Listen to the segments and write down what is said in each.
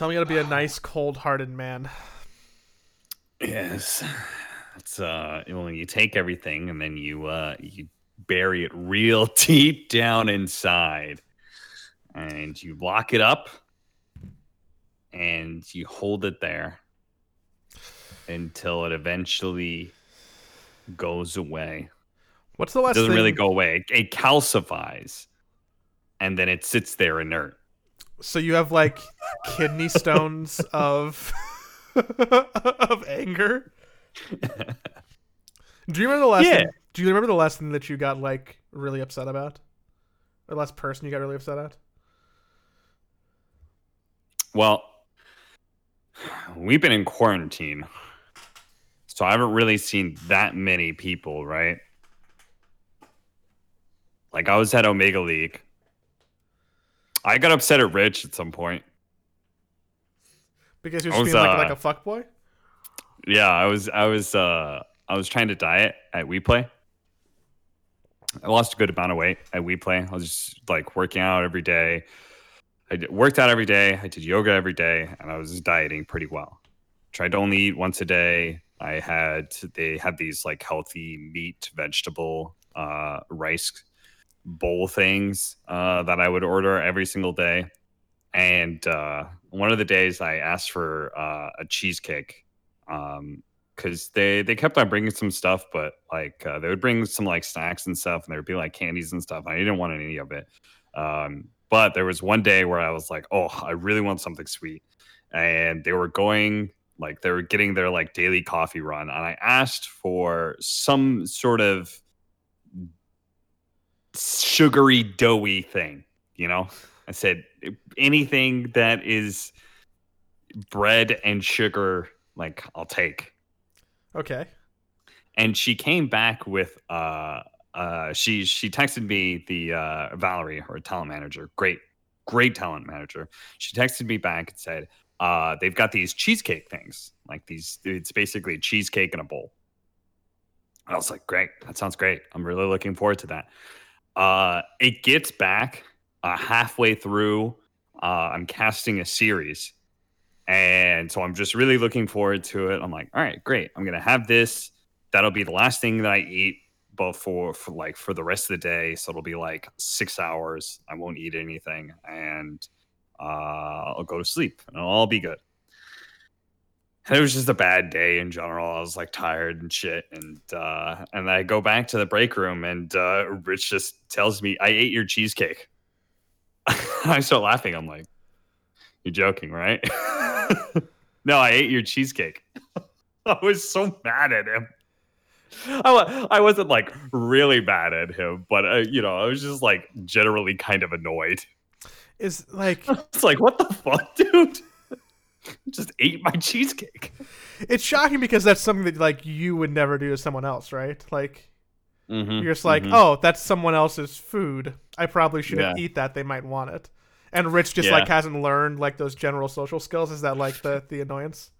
Tell me how to be a nice, cold-hearted man. Yes. It's uh when you take everything and then you uh you bury it real deep down inside and you lock it up and you hold it there until it eventually goes away. What's the last? It doesn't thing... really go away. It, it calcifies and then it sits there inert. So you have like kidney stones of of anger. Do you remember the last? Yeah. Thing, do you remember the last thing that you got like really upset about? Or the last person you got really upset at? Well, we've been in quarantine, so I haven't really seen that many people, right? Like I was at Omega League. I got upset at Rich at some point. Because you're I was, being like, uh, like a fuck boy. Yeah, I was I was uh I was trying to diet at WePlay. I lost a good amount of weight at WePlay. I was just like working out every day. I worked out every day. I did yoga every day, and I was dieting pretty well. Tried to only eat once a day. I had they had these like healthy meat, vegetable, uh, rice bowl things uh, that I would order every single day. And uh, one of the days, I asked for uh, a cheesecake because they they kept on bringing some stuff, but like uh, they would bring some like snacks and stuff, and there would be like candies and stuff. I didn't want any of it. Um, but there was one day where I was like, oh, I really want something sweet, and they were going like they were getting their like daily coffee run, and I asked for some sort of sugary doughy thing, you know. I said anything that is bread and sugar, like I'll take. Okay. and she came back with uh uh she she texted me the uh Valerie her talent manager great great talent manager. She texted me back and said uh they've got these cheesecake things like these it's basically a cheesecake in a bowl. I was like great that sounds great. I'm really looking forward to that uh it gets back uh halfway through uh I'm casting a series and so I'm just really looking forward to it. I'm like, all right, great. I'm gonna have this. That'll be the last thing that I eat before for like for the rest of the day. So it'll be like six hours. I won't eat anything, and uh, I'll go to sleep, and it'll all be good. It was just a bad day in general. I was like tired and shit, and uh, and I go back to the break room, and uh, Rich just tells me, "I ate your cheesecake." I start laughing. I'm like, "You're joking, right?" no, I ate your cheesecake. I was so mad at him. I, I wasn't like really mad at him, but uh, you know, I was just like generally kind of annoyed. Is like It's like, what the fuck, dude? Just ate my cheesecake. it's shocking because that's something that like you would never do to someone else, right? Like Mm-hmm, you're just like, oh, that's someone else's food. I probably shouldn't Yeah. eat that. They might want it. And Rich just Yeah. like hasn't learned like those general social skills. Is that like the the annoyance?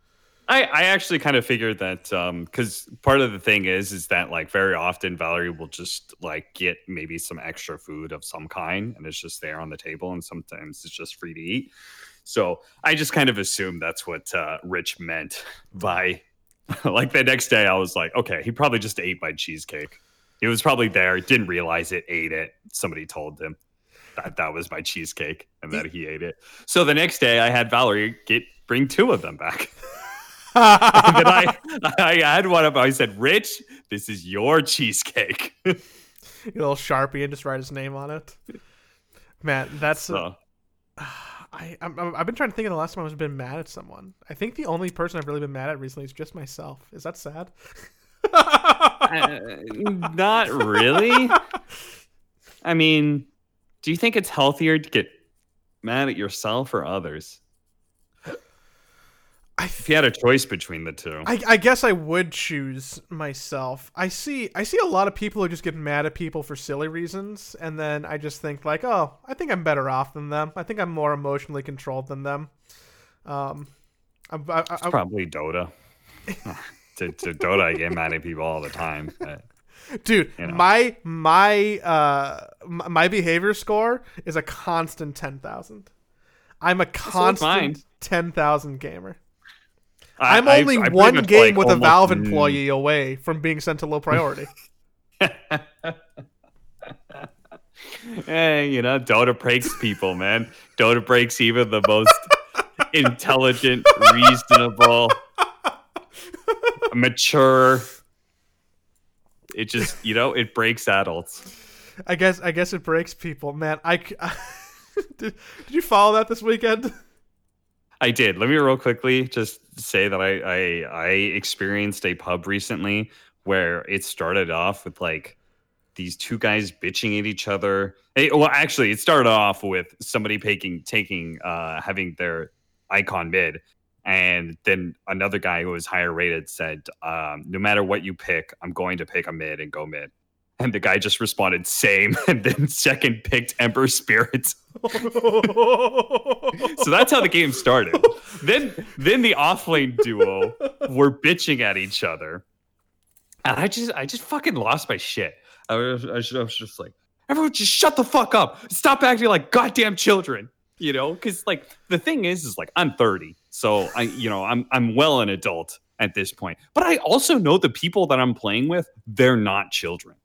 I, I actually kind of figured that um because part of the thing is is that like very often Valerie will just like get maybe some extra food of some kind and it's just there on the table and sometimes it's just free to eat. So I just kind of assumed that's what uh, Rich meant by like the next day I was like, okay, he probably just ate my cheesecake. He was probably there, didn't realize it, ate it. Somebody told him that that was my cheesecake and that he ate it. So the next day I had Valerie get bring two of them back. and then I, I had one of them. I said, Rich, this is your cheesecake. a little sharpie and just write his name on it. Man, that's so I I'm- I've been trying to think of the last time I've been mad at someone. I think the only person I've really been mad at recently is just myself. Is that sad? uh, not really. I mean, do you think it's healthier to get mad at yourself or others? I If you had a choice between the two. I, I guess I would choose myself. I see I see a lot of people who just get mad at people for silly reasons, and then I just think like, oh, I think I'm better off than them. I think I'm more emotionally controlled than them. Um, I'm, I, I, it's probably Dota. to, to Dota, I get mad at people all the time. but- dude, you know. my my uh my behavior score is a constant ten thousand. I'm a constant ten thousand gamer. I- I'm only I pretty one game like, with a Valve n- employee away from being sent to low priority. hey, eh, you know, Dota breaks people, man. Dota breaks even the most intelligent, reasonable, mature. It just, you know, it breaks adults. I guess I guess it breaks people, man. I did, did you follow that this weekend? I did. Let me real quickly just say that I, I I experienced a pub recently where it started off with like these two guys bitching at each other. Hey, well, actually, it started off with somebody taking taking uh having their icon mid, and then another guy who was higher rated said, um, "No matter what you pick, I'm going to pick a mid and go mid." And the guy just responded, "Same," and then second picked Ember Spirits. So that's how the game started. then then the offlane duo were bitching at each other. And I just I just fucking lost my shit. I was, I was, just like, everyone just shut the fuck up. Stop acting like goddamn children. You know, because like the thing is, is like I'm 30. So I, you know, I'm I'm well an adult at this point. But I also know the people that I'm playing with, they're not children.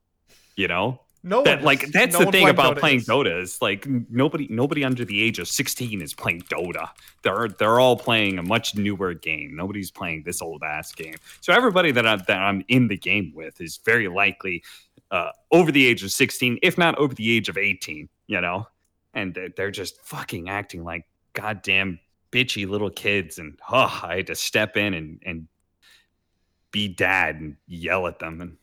You know? no that like that's No the thing about Dota playing is. Dota is like nobody nobody under the age of 16 is playing Dota. They're they're all playing a much newer game. Nobody's playing this old ass game. So everybody that I'm that I'm in the game with is very likely uh, over the age of 16, if not over the age of 18. You know, and they're, they're just fucking acting like goddamn bitchy little kids. And oh, I had to step in and and be dad and yell at them and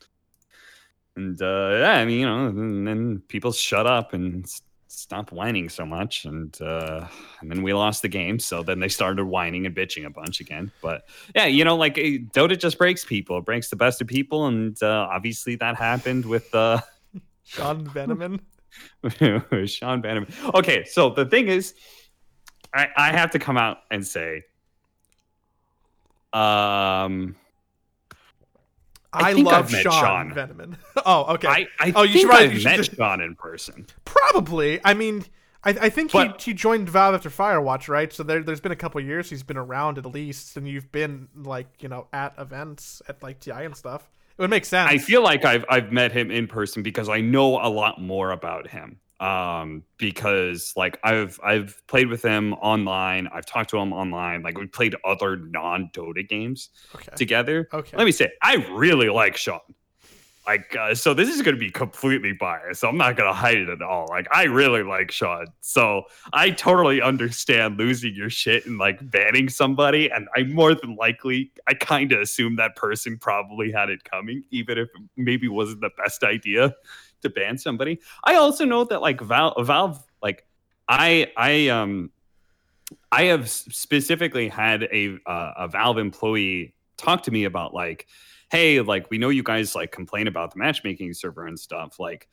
and uh, yeah, I mean, you know, and then people shut up and stop whining so much, and uh, and then we lost the game. So then they started whining and bitching a bunch again. But yeah, you know, like eh, Dota just breaks people, it breaks the best of people, and uh, obviously that happened with uh, Sean Vanaman. Sean Bannerman. Okay, so the thing is, I, I have to come out and say, um, I I, love Sean, Sean. Vanaman. oh, okay. I, I Oh, you think should probably- I've met just- Sean in person. Probably. I mean, I, I think But- he, he joined Valve after Firewatch, right? So there, there's been a couple years he's been around at least, and you've been like you know at events at like TI and stuff. It would make sense. I feel like I've I've met him in person because I know a lot more about him. Um, because like I've I've played with him online, I've talked to him online, like we played other non Dota games okay. together. Okay. Let me say, I really like Sean. Like, uh, so this is going to be completely biased. So I'm not going to hide it at all. Like, I really like Sean. So I totally understand losing your shit and like banning somebody. And I more than likely, I kind of assume that person probably had it coming, even if maybe wasn't the best idea to ban somebody. I also know that like Valve, Valve like I, I, um, I have specifically had a uh, a Valve employee talk to me about like, hey, like we know you guys like complain about the matchmaking server and stuff. Like,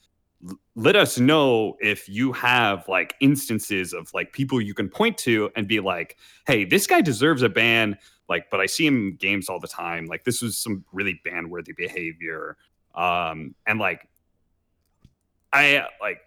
let us know if you have like instances of like people you can point to and be like, hey, this guy deserves a ban. Like, but I see him games all the time. Like, this was some really ban worthy behavior. Um, and like, I like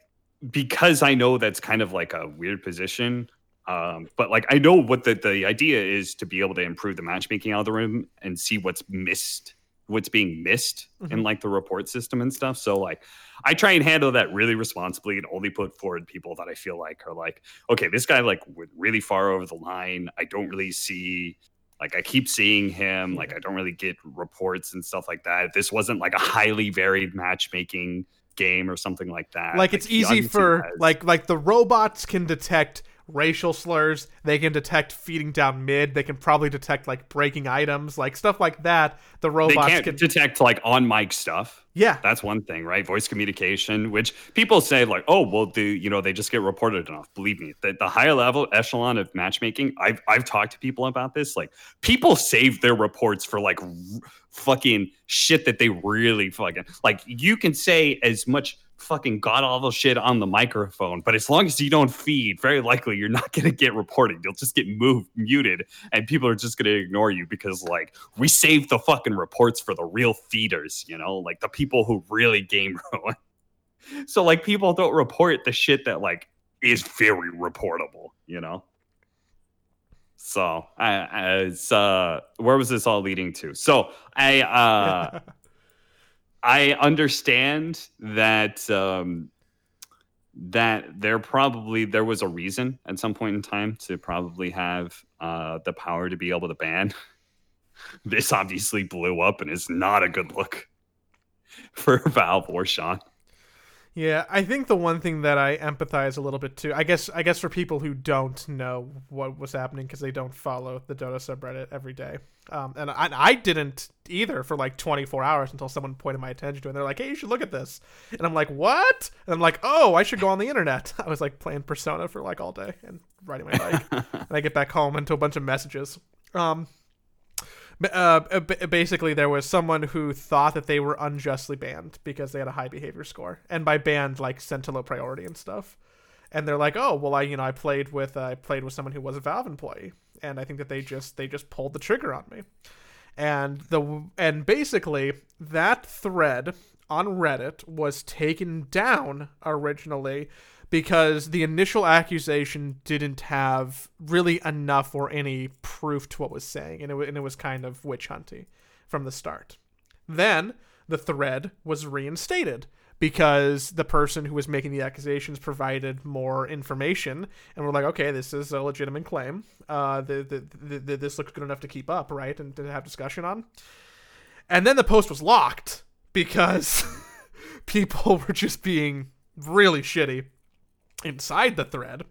because I know that's kind of like a weird position. Um, but like I know what the, the idea is to be able to improve the matchmaking algorithm and see what's missed, what's being missed in Mhm. like the report system and stuff. So like I try and handle that really responsibly and only put forward people that I feel like are like, okay, this guy like went really far over the line. I don't really see like I keep seeing him, like I don't really get reports and stuff like that. If this wasn't like a highly varied matchmaking game or something like that. like it's easy for like like the robots can detect racial slurs they can detect feeding down mid they can probably detect like breaking items like stuff like that the robots can detect like on mic stuff. yeah That's one thing, right? Voice communication, which people say like, oh, well, do you know they just get reported enough? Believe me, the, the higher level echelon of matchmaking, I've I've talked to people about this. Like, people save their reports for like r- fucking shit that they really fucking like. You can say as much fucking god awful shit on the microphone, but as long as you don't feed, very likely you're not gonna get reported. You'll just get moved, muted, and people are just gonna ignore you because like we save the fucking reports for the real feeders, you know, like the people who really game ruin. so like people don't report the shit that like is very reportable, you know. So, I, I it's, uh, where was this all leading to? So, I uh, I understand that um, that there probably there was a reason at some point in time to probably have uh, the power to be able to ban. this obviously blew up and is not a good look for Valve or Sean. Yeah, I think the one thing that I empathize a little bit too, I guess, I guess for people who don't know what was happening because they don't follow the Dota subreddit every day, um, and I, I didn't either for like 24 hours until someone pointed my attention to it. and They're like, "Hey, you should look at this," and I'm like, "What?" And I'm like, "Oh, I should go on the internet." I was like playing Persona for like all day and riding my bike, and I get back home into a bunch of messages. Um, uh, basically there was someone who thought that they were unjustly banned because they had a high behavior score. And by banned like sent to low priority and stuff. And they're like oh well i you know i played with uh, i played with someone who was a valve employee. And i think that they just they just pulled the trigger on me. And the and basically that thread on reddit was taken down originally because the initial accusation didn't have really enough or any proof to what was saying, and it, and it was kind of witch hunting from the start. Then the thread was reinstated because the person who was making the accusations provided more information, and we're like, okay, this is a legitimate claim. Uh, the, the, the, this looks good enough to keep up, right, and to have discussion on. And then the post was locked because people were just being really shitty inside the thread.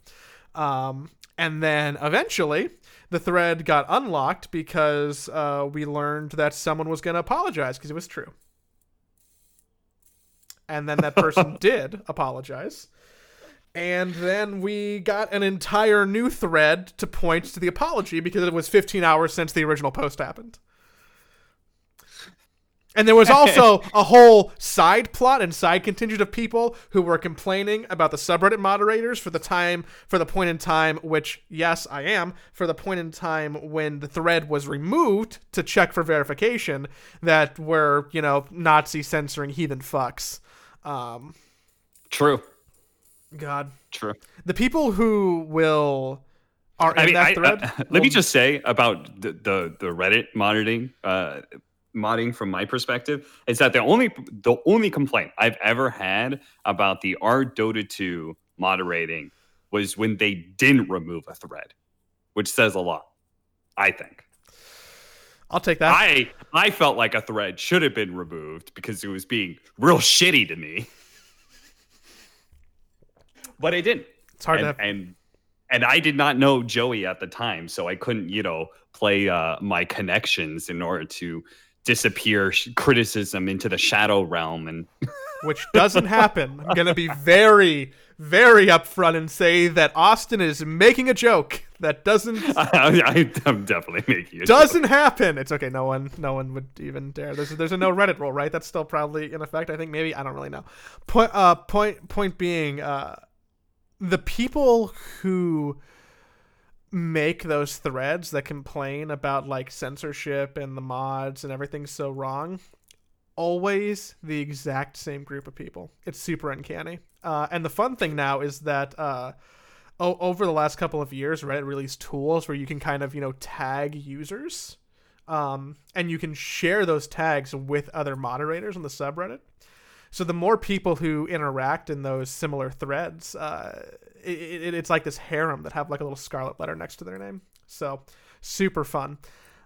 Um, and then eventually, the thread got unlocked because uh, we learned that someone was going to apologize because it was true. And then that person did apologize. And then we got an entire new thread to point to the apology because it was 15 hours since the original post happened. And there was also a whole side plot and side contingent of people who were complaining about the subreddit moderators for the time, for the point in time, which, yes, I am, for the point in time when the thread was removed to check for verification that were, you know, Nazi censoring heathen fucks. Um, True. God. True. The people who will are in I mean, that thread. I, uh, let me just say about the, the, the Reddit monitoring. Uh, modding from my perspective is that the only the only complaint I've ever had about the R Dota 2 moderating was when they didn't remove a thread, which says a lot, I think. I'll take that. I I felt like a thread should have been removed because it was being real shitty to me. But it didn't. It's hard and, to have- and and I did not know Joey at the time, so I couldn't, you know, play uh, my connections in order to disappear criticism into the shadow realm and which doesn't happen. I'm going to be very very upfront and say that Austin is making a joke that doesn't I, am definitely making it doesn't joke. happen. It's okay. No one no one would even dare. There's there's a no Reddit rule, right? That's still probably in effect. I think maybe I don't really know. Point uh point point being uh the people who make those threads that complain about like censorship and the mods and everything so wrong always the exact same group of people. It's super uncanny. Uh, and the fun thing now is that uh, o- over the last couple of years reddit released tools where you can kind of you know tag users um, and you can share those tags with other moderators on the subreddit. So the more people who interact in those similar threads, uh, it, it, it's like this harem that have like a little scarlet letter next to their name. So super fun.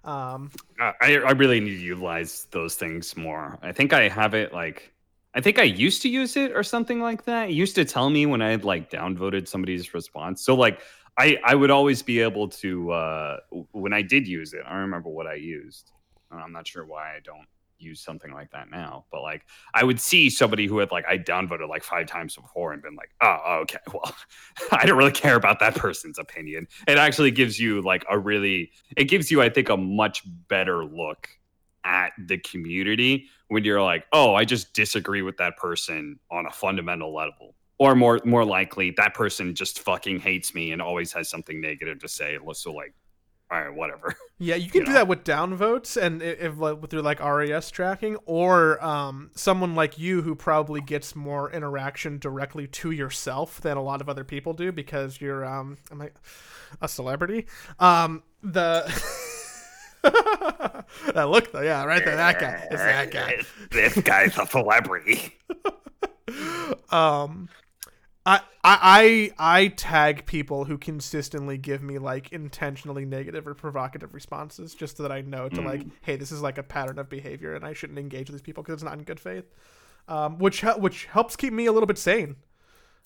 Um, I, I really need to utilize those things more. I think I have it like I think I used to use it or something like that. It used to tell me when I had like downvoted somebody's response. So like I I would always be able to uh when I did use it. I remember what I used. I'm not sure why I don't use something like that now. But like I would see somebody who had like I downvoted like five times before and been like, oh, okay, well, I don't really care about that person's opinion. It actually gives you like a really it gives you, I think, a much better look at the community when you're like, oh, I just disagree with that person on a fundamental level. Or more more likely, that person just fucking hates me and always has something negative to say. So like all right, whatever. Yeah, you can You do know? that with downvotes and if like through like RES tracking, or um, someone like you who probably gets more interaction directly to yourself than a lot of other people do because you're um, am I a celebrity? Um, the that look though, yeah, right there, that guy, it's that guy. this guy's a celebrity. um I, I I tag people who consistently give me like intentionally negative or provocative responses just so that I know to like, hey, this is like a pattern of behavior and I shouldn't engage with these people because it's not in good faith. Um, which which helps keep me a little bit sane.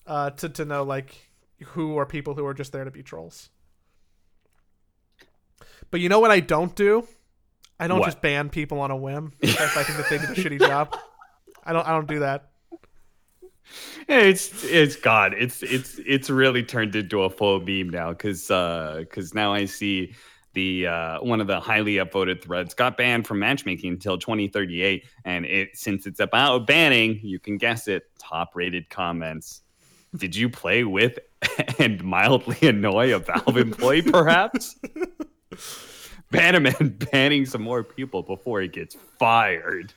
Uh, to to know like who are people who are just there to be trolls. But you know what I don't do? I don't What? just ban people on a whim if I think that they did a shitty job. I don't I don't do that. It's it's God. It's it's it's really turned into a full meme now because because now I see the uh, one of the highly upvoted threads got banned from matchmaking until 2038, and it since it's about banning, you can guess it. Top rated comments. Did you play with and mildly annoy a Valve employee, perhaps? Ban him and banning some more people before he gets fired.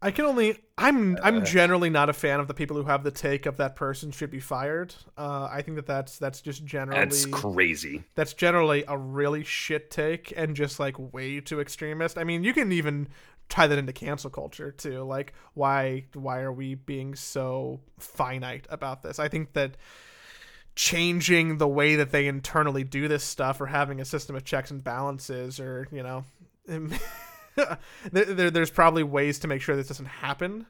I can only I'm Uh. I'm generally not a fan of the people who have the take of that person should be fired. Uh, I think that that's that's just generally That's crazy. that's generally a really shit take and just like way too extremist. I mean, you can even tie that into cancel culture too. Like why why are we being so finite about this? I think that changing the way that they internally do this stuff or having a system of checks and balances or, you know, there, there, there's probably ways to make sure this doesn't happen.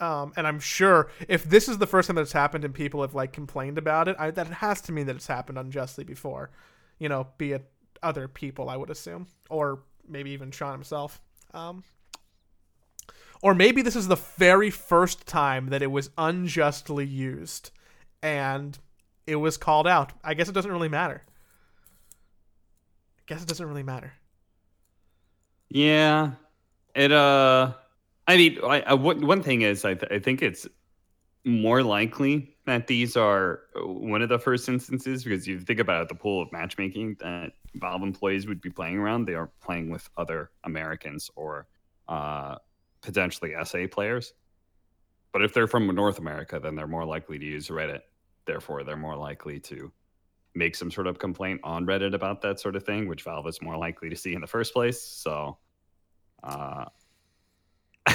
Um, and I'm sure if this is the first time that it's happened and people have like complained about it, I, that has to mean that it's happened unjustly before. You know, be it other people, I would assume, or maybe even Sean himself. Um, or maybe this is the very first time that it was unjustly used, and it was called out. I guess it doesn't really matter. I guess it doesn't really matter. Yeah, it. Uh, I mean, I, I, one thing is, I, th- I think it's more likely that these are one of the first instances because you think about it, the pool of matchmaking that Valve employees would be playing around, they are playing with other Americans or uh, potentially SA players. But if they're from North America, then they're more likely to use Reddit. Therefore, they're more likely to make some sort of complaint on Reddit about that sort of thing, which Valve is more likely to see in the first place. So, uh,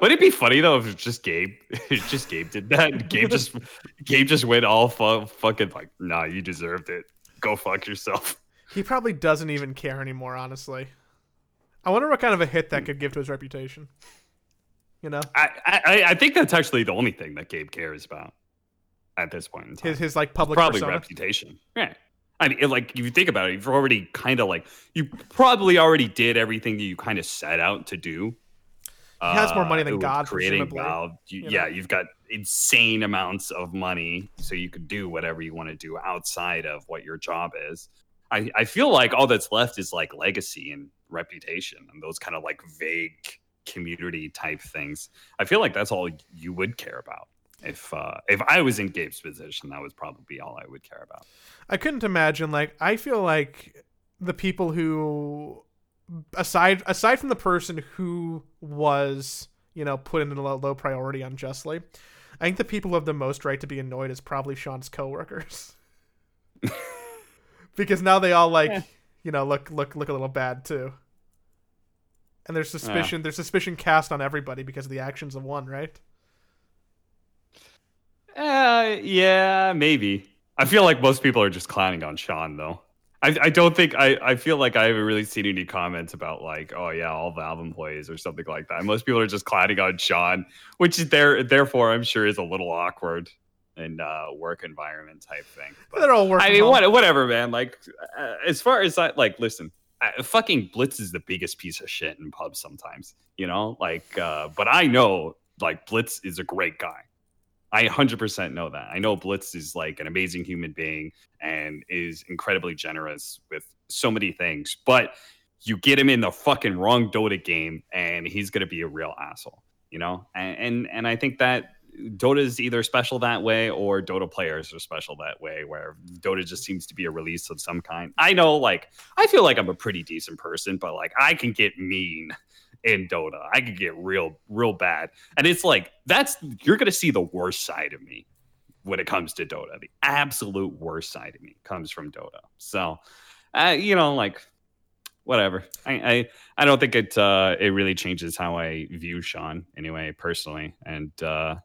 would it be funny though if just Gabe, just Gabe did that? Gabe just, Gabe just went all fu- fucking like, nah, you deserved it. Go fuck yourself. He probably doesn't even care anymore, honestly. I wonder what kind of a hit that could give to his reputation. You know, I, I, I think that's actually the only thing that Gabe cares about at this point in time. his his like public probably persona. reputation. Yeah. I mean, like if you think about it, you've already kind of like you probably already did everything that you kind of set out to do. He has more money uh, than with God, Creating Valve, you, you yeah, know? you've got insane amounts of money, so you could do whatever you want to do outside of what your job is. I, I feel like all that's left is like legacy and reputation and those kind of like vague community type things. I feel like that's all you would care about. If uh, if I was in Gabe's position, that would probably be all I would care about. I couldn't imagine like I feel like the people who aside aside from the person who was, you know, put in a low, low priority unjustly, I think the people who have the most right to be annoyed is probably Sean's coworkers. because now they all like, Yeah. you know, look look look a little bad too. And there's suspicion there's suspicion cast on everybody because of the actions of one, right? Uh, yeah, maybe. I feel like most people are just clowning on Sean, though. I, I don't think I, I feel like I haven't really seen any comments about like, oh yeah, all Valve employees or something like that. Most people are just clowning on Sean, which is there therefore I'm sure is a little awkward and uh work environment type thing. But- They're all working. I mean, what, whatever, man. Like, uh, as far as I like, listen, uh, fucking Blitz is the biggest piece of shit in pubs sometimes, you know. Like, uh, but I know like Blitz is a great guy. I 100% know that. I know Blitz is like an amazing human being and is incredibly generous with so many things. But you get him in the fucking wrong Dota game, and he's gonna be a real asshole, you know. And and, and I think that Dota is either special that way or Dota players are special that way, where Dota just seems to be a release of some kind. I know, like, I feel like I'm a pretty decent person, but like, I can get mean in Dota. I could get real, real bad. And it's like, that's, you're going to see the worst side of me when it comes to Dota. The absolute worst side of me comes from Dota. So, uh, you know, like, whatever. I, I, I don't think it, uh, it really changes how I view Sean anyway, personally. And, uh,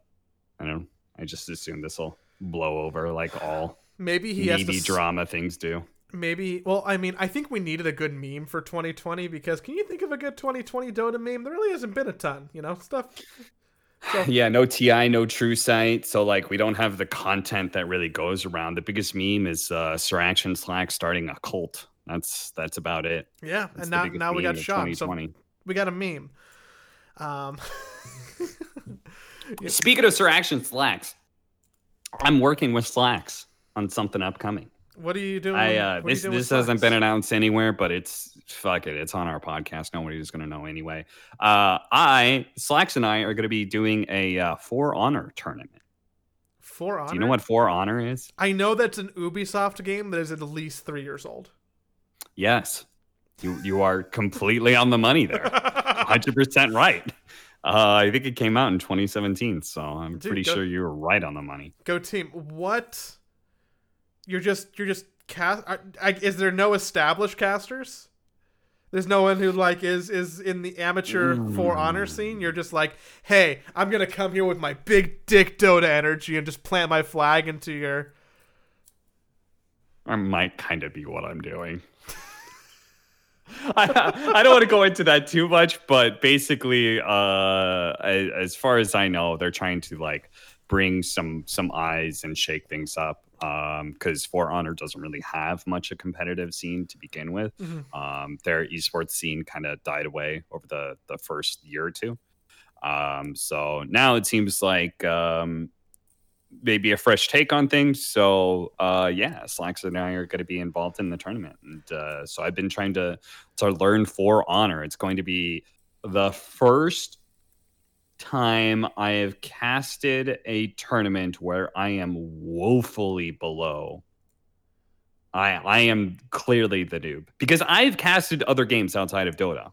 I don't, I just assume this will blow over like all maybe he has to drama things do. Maybe well i mean i think we needed a good meme for 2020 because can you think of a good 2020 dota meme there really hasn't been a ton you know stuff so Yeah, no TI, no True Sight. So like we don't have the content that really goes around. The biggest meme is uh Sir Action Slack starting a cult. That's that's about it. yeah That's and now now we got sean so we got a meme um Speaking of Sir Action Slacks, I'm working with Slacks on something upcoming. What are you doing I uh, what are you this doing this hasn't been announced anywhere, but it's fuck it. It's on our podcast. Nobody's gonna know anyway. Uh, I Slacks and I are gonna be doing a uh, For Honor tournament. for honor Do you know what For Honor is? i know that's an ubisoft game that is at least three years old Yes, you you are completely on the money there. Hundred percent right. Uh, I think it came out in 2017, so I'm Dude, pretty go- sure you were right on the money. go team what you're just you're just cast I, I, is there no established casters there's no one who like is is in the amateur for honor scene you're just like hey i'm gonna come here with my big dick dota energy and just plant my flag into your Or might kind of be what I'm doing. I, I don't want to go into that too much, but basically, uh, as, as far as I know, they're trying to like bring some some eyes and shake things up. Um, because For Honor doesn't really have much of a competitive scene to begin with. Mhm. Um, their esports scene kind of died away over the the first year or two. Um, so now it seems like um, maybe a fresh take on things. So uh, yeah, Slacks and I are going to be involved in the tournament, and uh, so I've been trying to to learn for honor. It's going to be the first time I have casted a tournament where I am woefully below. I I am clearly the noob because I've casted other games outside of Dota.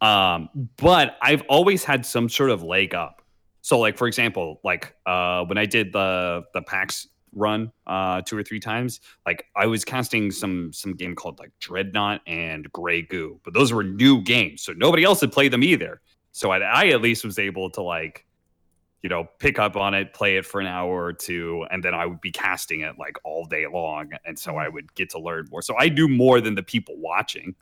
Um, but I've always had some sort of leg up. So like for example, like uh when I did the the PAX run uh two or three times, like I was casting some some game called like Dreadnought and Grey Goo, but those were new games, so nobody else had played them either. So I, I at least was able to like you know pick up on it, play it for an hour or two, and then I would be casting it like all day long, and so I would get to learn more. So I do more than the people watching,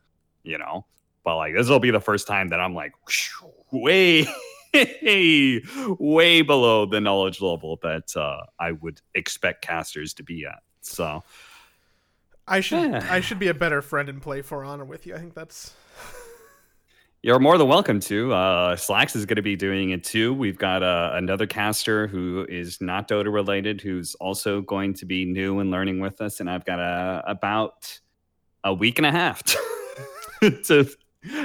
you know. But like this will be the first time that I'm like way way below the knowledge level that uh, I would expect casters to be at. So i should Yeah. i should be a better friend and play for honor with you i think that's you're more than welcome to. Uh, Slacks is going to be doing it too. We've got uh, another caster who is not Dota related, who's also going to be new and learning with us. And I've got about a week and a half to, to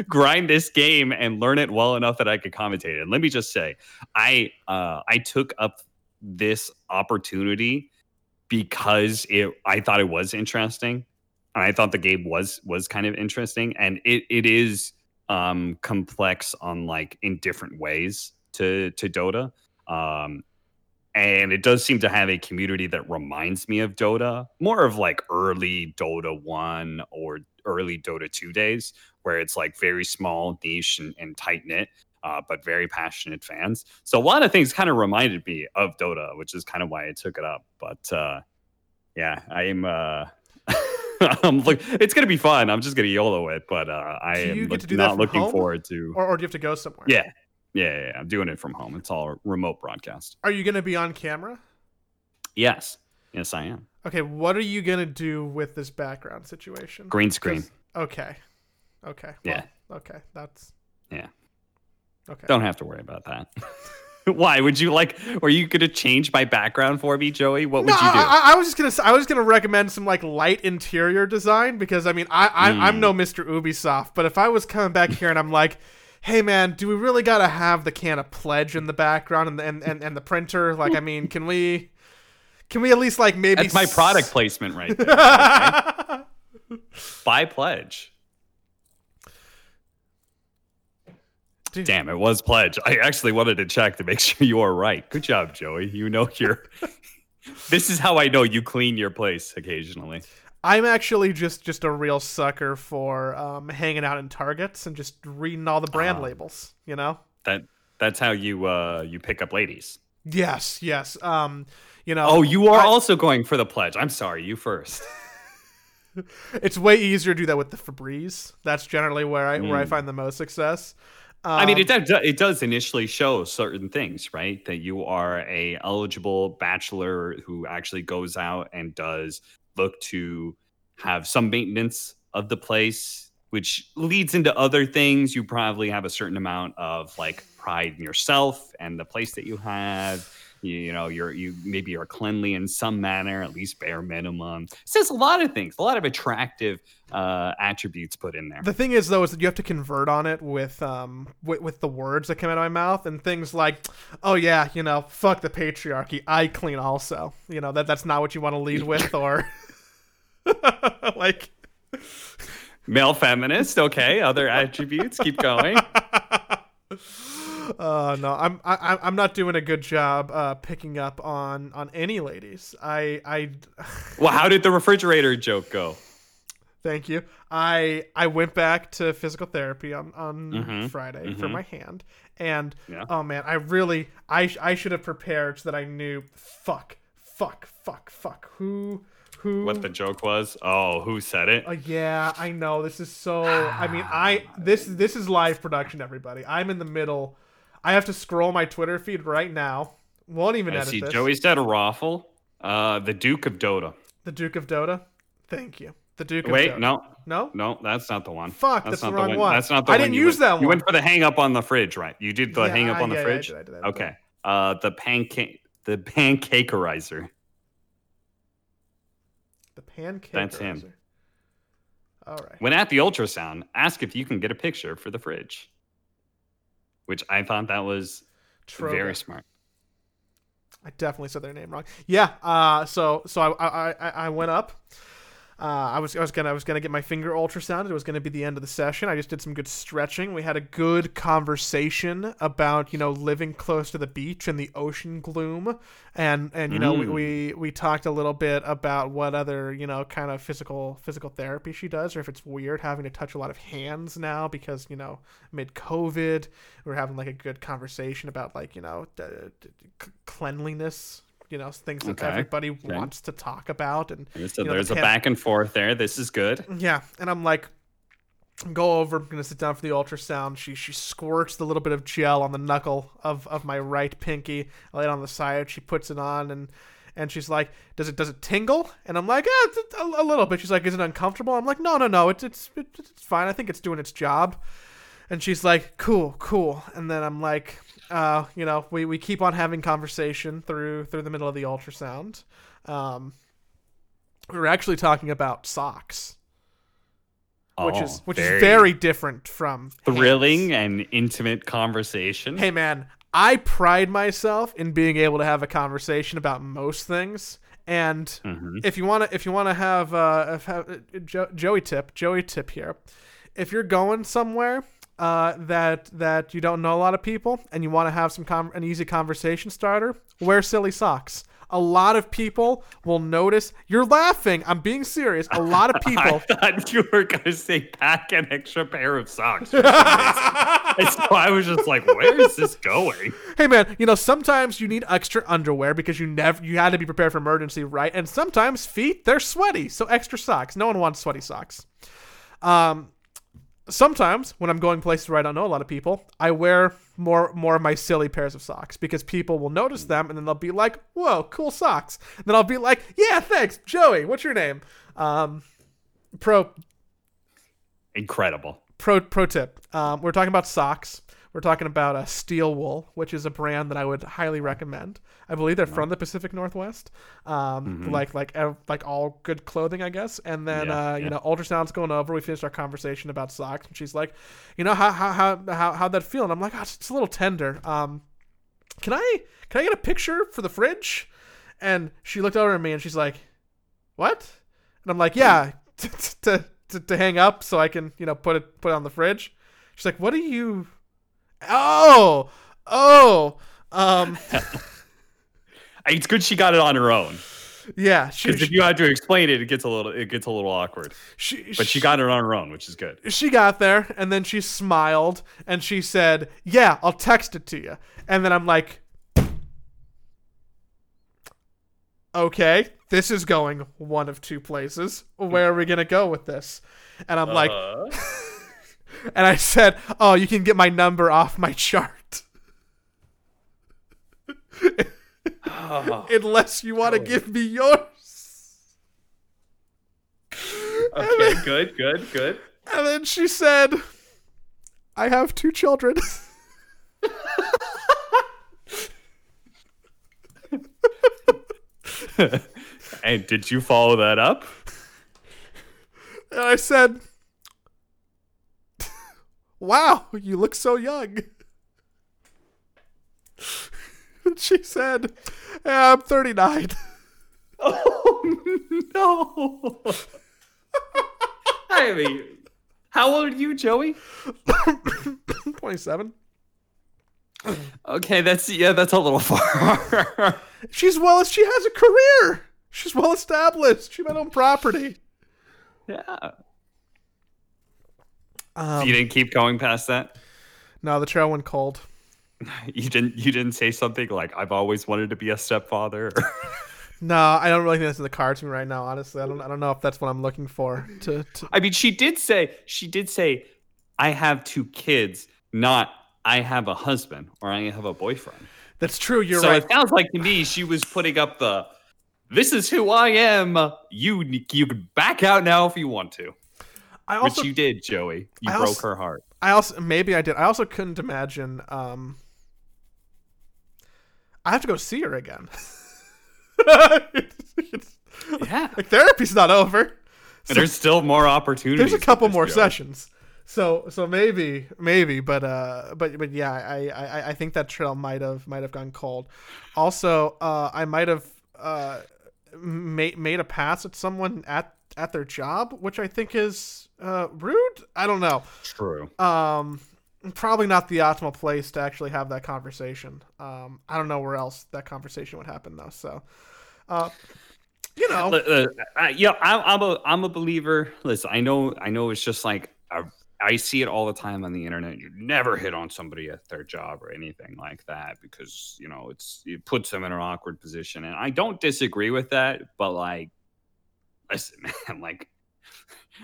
grind this game and learn it well enough that I could commentate it. And let me just say, I uh, I took up this opportunity because it I thought it was interesting. And I thought the game was was kind of interesting, and it it is um complex on like in different ways to to Dota. Um and it does seem to have a community that reminds me of Dota, more of like early Dota 1 or early Dota 2 days, where it's like very small, niche, and, and tight knit, uh, but very passionate fans. So a lot of things kind of reminded me of Dota, which is kind of why I took it up. But uh, yeah, I'm. Uh, I'm look, it's gonna be fun. I'm just gonna YOLO it, but uh, I am look- to do that not looking home? forward to. or, or do you have to go somewhere Yeah, yeah, yeah, yeah, I'm doing it from home. It's all remote broadcast. are you gonna be on camera Yes, yes, I am. okay what are you gonna do with this background situation Green screen. Okay. Okay. Yeah. Well, okay. That's. Yeah. Okay. Don't have to worry about that. Why would you like? Were you gonna change my background for me, Joey? What would no, you do? I, I- was just gonna. I was gonna recommend some like light interior design because I mean I, I I'm Mm. no Mr. Ubisoft, but if I was coming back here and I'm like, hey man, do we really gotta have the can of pledge in the background and and and, and the printer? Like, I mean, can we can we at least like maybe That's my s- product placement right there. okay? Buy pledge. Dude. Damn, it was pledge. I actually wanted to check to make sure you are right. Good job, Joey. You know you're. this is how I know you clean your place occasionally. I'm actually just just a real sucker for um, hanging out in Targets and just reading all the brand Ah. labels. You know. That that's how you uh you pick up ladies. Yes, yes. Um, you know. Oh, you are I- also going for the pledge. I'm sorry, you first. It's way easier to do that with the Febreze. That's generally where I where I Mm. find the most success. Um, I mean, it does, it does initially show certain things, right? That you are a eligible bachelor who actually goes out and does look to have some maintenance of the place, which leads into other things. You probably have a certain amount of like pride in yourself and the place that you have. You, you know, you're you maybe are cleanly in some manner, at least bare minimum. It says a lot of things, a lot of attractive uh, attributes put in there. The thing is, though, is that you have to convert on it with um with, with the words that come out of my mouth and things like, oh yeah, you know, fuck the patriarchy, I clean also. You know that that's not what you want to lead with, or like, Male feminist, okay. Other attributes, keep going. uh no, I'm I, I'm- I'm not doing a good job uh picking up on on any ladies. I I Well, how did the refrigerator joke go? Thank you. I I went back to physical therapy on on Mhm, Friday for mhm. my hand, and Yeah. oh man, I really I I should have prepared so that I knew. Fuck, fuck, fuck, fuck. Who who? What the joke was? Oh, who said it? Uh, yeah, I know. This is so. I mean, I this this is live production. Everybody, I'm in the middle. I have to scroll my Twitter feed right now. Won't even I edit see this. Joey said a raffle. Uh, the Duke of Dota. The Duke of Dota. Thank you. The Duke of Wait, Dota. no, no. no, that's not the one. Fuck, that's the not wrong one. That's not the I one. didn't you use went- that one. You went for the hang up on the fridge, right? You did the Yeah, hang up on the yeah, yeah, I fridge. did, I did, I did. Okay. Uh, the pancake, the pancakerizer. The pancake. That's him. All right. When at the ultrasound, ask if you can get a picture for the fridge. Which I thought that was Troga. very smart. I definitely said their name wrong. Yeah. Uh. So so I I I, I went up. Uh, I was I was gonna I was gonna get my finger ultrasound. It was gonna be the end of the session. I just did some good stretching. We had a good conversation about you know living close to the beach and the ocean gloom, and and you know we, Mm. we we talked a little bit about what other you know kind of physical physical therapy she does, or if it's weird having to touch a lot of hands now because you know mid COVID we're having like a good conversation about like you know d- d- cleanliness. You know things that Okay, everybody wants to talk about and So You know, the there's a back and forth there. This is good. yeah, and I'm like, go over. I'm gonna sit down for the ultrasound. She she squirts the little bit of gel on the knuckle of, of my right pinky. I lay it on the side. She puts it on and and she's like, does it does it tingle? And I'm like, it's a, a little bit. She's like, is it uncomfortable? I'm like, no, no, no. It's it's it's fine. I think it's doing its job. And she's like, cool, cool. And then I'm like, uh, you know, we, we keep on having conversation through through the middle of the ultrasound. Um, we were actually talking about socks which Oh, is which is very different from thrilling hands. and intimate conversation. Hey man, I pride myself in being able to have a conversation about most things. And Mhm. if you want to, if you want to have, uh, have uh, jo- Joey tip, Joey tip here. If you're going somewhere uh, that that you don't know a lot of people and you want to have some con- an easy conversation starter, wear silly socks. A lot of people will notice. You're laughing. I'm being serious. A lot of people. I thought you were going to say pack an extra pair of socks. for some reason. And so I was just like, where is this going? hey man, you know sometimes you need extra underwear because you never you had to be prepared for emergency, right? And sometimes feet they're sweaty, so extra socks. No one wants sweaty socks. Um, sometimes when I'm going places where I don't know a lot of people, I wear more more of my silly pairs of socks because people will notice them and then they'll be like, "Whoa, cool socks." And then I'll be like, "Yeah, thanks, Joey. What's your name?" Um, pro Incredible. pro pro tip. Um, we're talking about socks. We're talking about uh, Steel Wool, which is a brand that I would highly recommend. I believe they're from the Pacific Northwest, um, Mhm. like like like all good clothing, I guess. And then Yeah, uh, you yeah. know, ultrasound's going over. We finished our conversation about socks, and she's like, you know, how how how how how'd that feel? And I'm like, oh, it's, it's a little tender. Um, can I can I get a picture for the fridge? And she looked over at me and she's like, what? And I'm like, yeah, to to, to, to hang up so I can you know put it put it on the fridge. She's like, what are you? Oh oh um It's good she got it on her own. yeah. She Because if you have to explain it, it gets a little it gets a little awkward. she, But she got it on her own, which is good. she got there and then she smiled and she said, "Yeah, I'll text it to you." And then I'm like, "Okay, this is going one of two places. Where are we going to go with this?" And I'm like, Uh, and I said, "Oh, you can get my number off my chart." oh, Unless you want to give me yours. okay, good, good, good. And then she said, I have two children. and did you follow that up? And I said, Wow, you look so young. She said, "Yeah, I'm 39. Oh no! I mean, how old are you, Joey? 27. Okay, that's yeah, that's a little far. She's well, she has a career. She's well established. She might own property. yeah. Um, you didn't keep going past that. no, the trail went cold. You didn't. You didn't say something like, "I've always wanted to be a stepfather." No, I don't really think that's in the cards for me right now. Honestly, I don't. I don't know if that's what I'm looking for. To, to I mean, she did say. She did say, "I have two kids, not I have a husband or I have a boyfriend." that's true. You're so right. it sounds like to me she was putting up the, "This is who I am. You you can back out now if you want to," I also, which you did, Joey. You I broke also- her heart. I also maybe I did. I also couldn't imagine. Um, I have to go see her again. Yeah, like therapy's not over. So there's still more opportunities. there's a couple more Joey. sessions. So so maybe maybe, but uh, but but yeah, I I, I think that trail might have might have gone cold. Also, uh, I might have uh made made a pass at someone at at their job, which I think is uh rude. I don't know. True. Um, probably not the optimal place to actually have that conversation. Um, I don't know where else that conversation would happen though. So, uh, you know, Uh, uh, uh, yeah, I'm, I'm a I'm a believer. Listen, I know I know it's just like I, I see it all the time on the internet. You never hit on somebody at their job or anything like that because you know it's it puts them in an awkward position, and I don't disagree with that. But like, listen, man, like.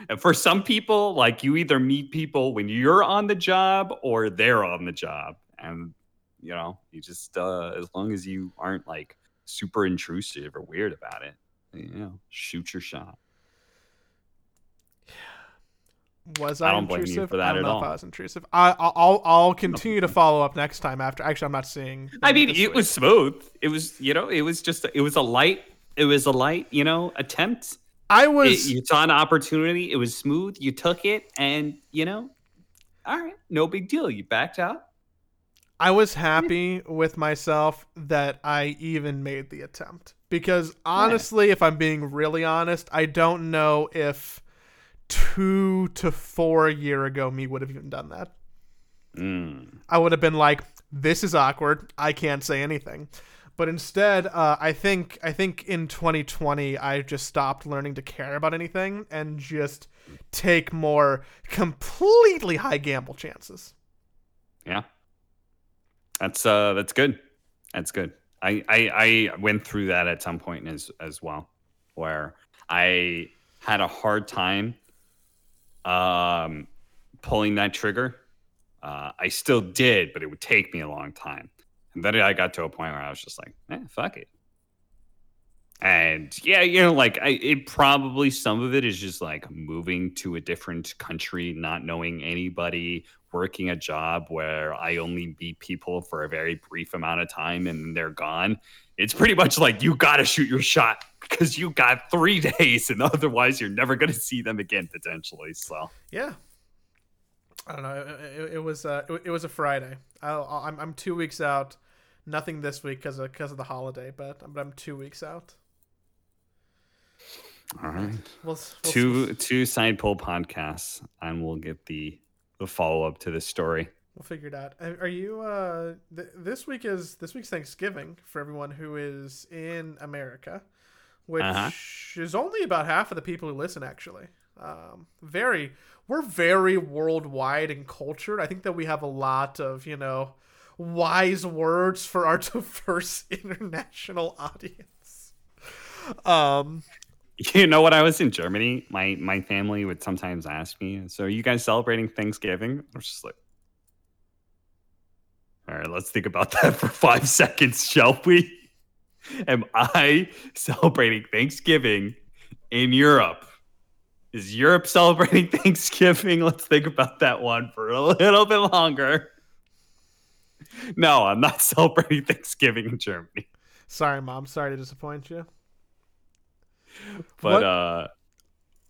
And for some people, like you either meet people when you're on the job or they're on the job. And, you know, you just, uh, as long as you aren't like super intrusive or weird about it, you know, shoot your shot. was I I, don't blame you intrusive? for that I don't at know if all. I was intrusive. I, I'll I'll, I'll continue to follow up next time after. Actually, I'm not seeing. I mean, it week. was smooth. It was, you know, it was just, it was a light, it was a light, you know, attempt. I It, was. you saw an opportunity. It was smooth. You took it, and you know, all right, no big deal. You backed out. I was happy with myself that I even made the attempt. Because honestly, if I'm being really honest, I don't know if two to four year ago me would have even done that. Mm. I would have been like, "This is awkward. I can't say anything." But instead, uh, I think I think in 2020, I just stopped learning to care about anything and just take more completely high gamble chances. Yeah. That's uh that's good. That's good. I, I I went through that at some point as as well, where I had a hard time um pulling that trigger. Uh, I still did, but it would take me a long time. And then I got to a point where I was just like, eh, fuck it. And yeah, you know, like I, it probably some of it is just like moving to a different country, not knowing anybody, working a job where I only meet people for a very brief amount of time and they're gone. It's pretty much like you got to shoot your shot because you got three days, and otherwise you're never going to see them again potentially. So Yeah. I don't know. It, it was uh, it, it was a Friday. I'll, I'll- I'm I'm two weeks out. Nothing this week because of because of the holiday, but but I'm two weeks out. all right, We'll, we'll two two side pull podcasts, and we'll get the the follow up to this story. We'll figure it out. Are are you? Uh, th- this week is this week's Thanksgiving for everyone who is in America, which Uh-huh. is only about half of the people who listen. Actually, um, very we're very worldwide and cultured. I think that we have a lot of you know wise words for our diverse international audience. Um, You know, when I was in Germany, my my family would sometimes ask me, "So, are you guys celebrating Thanksgiving?" I was just like, "All right, let's think about that for five seconds, shall we?" Am I celebrating Thanksgiving in Europe? Is Europe celebrating Thanksgiving? Let's think about that one for a little bit longer. No, I'm not celebrating Thanksgiving in Germany. sorry, mom. Sorry to disappoint you. But What- uh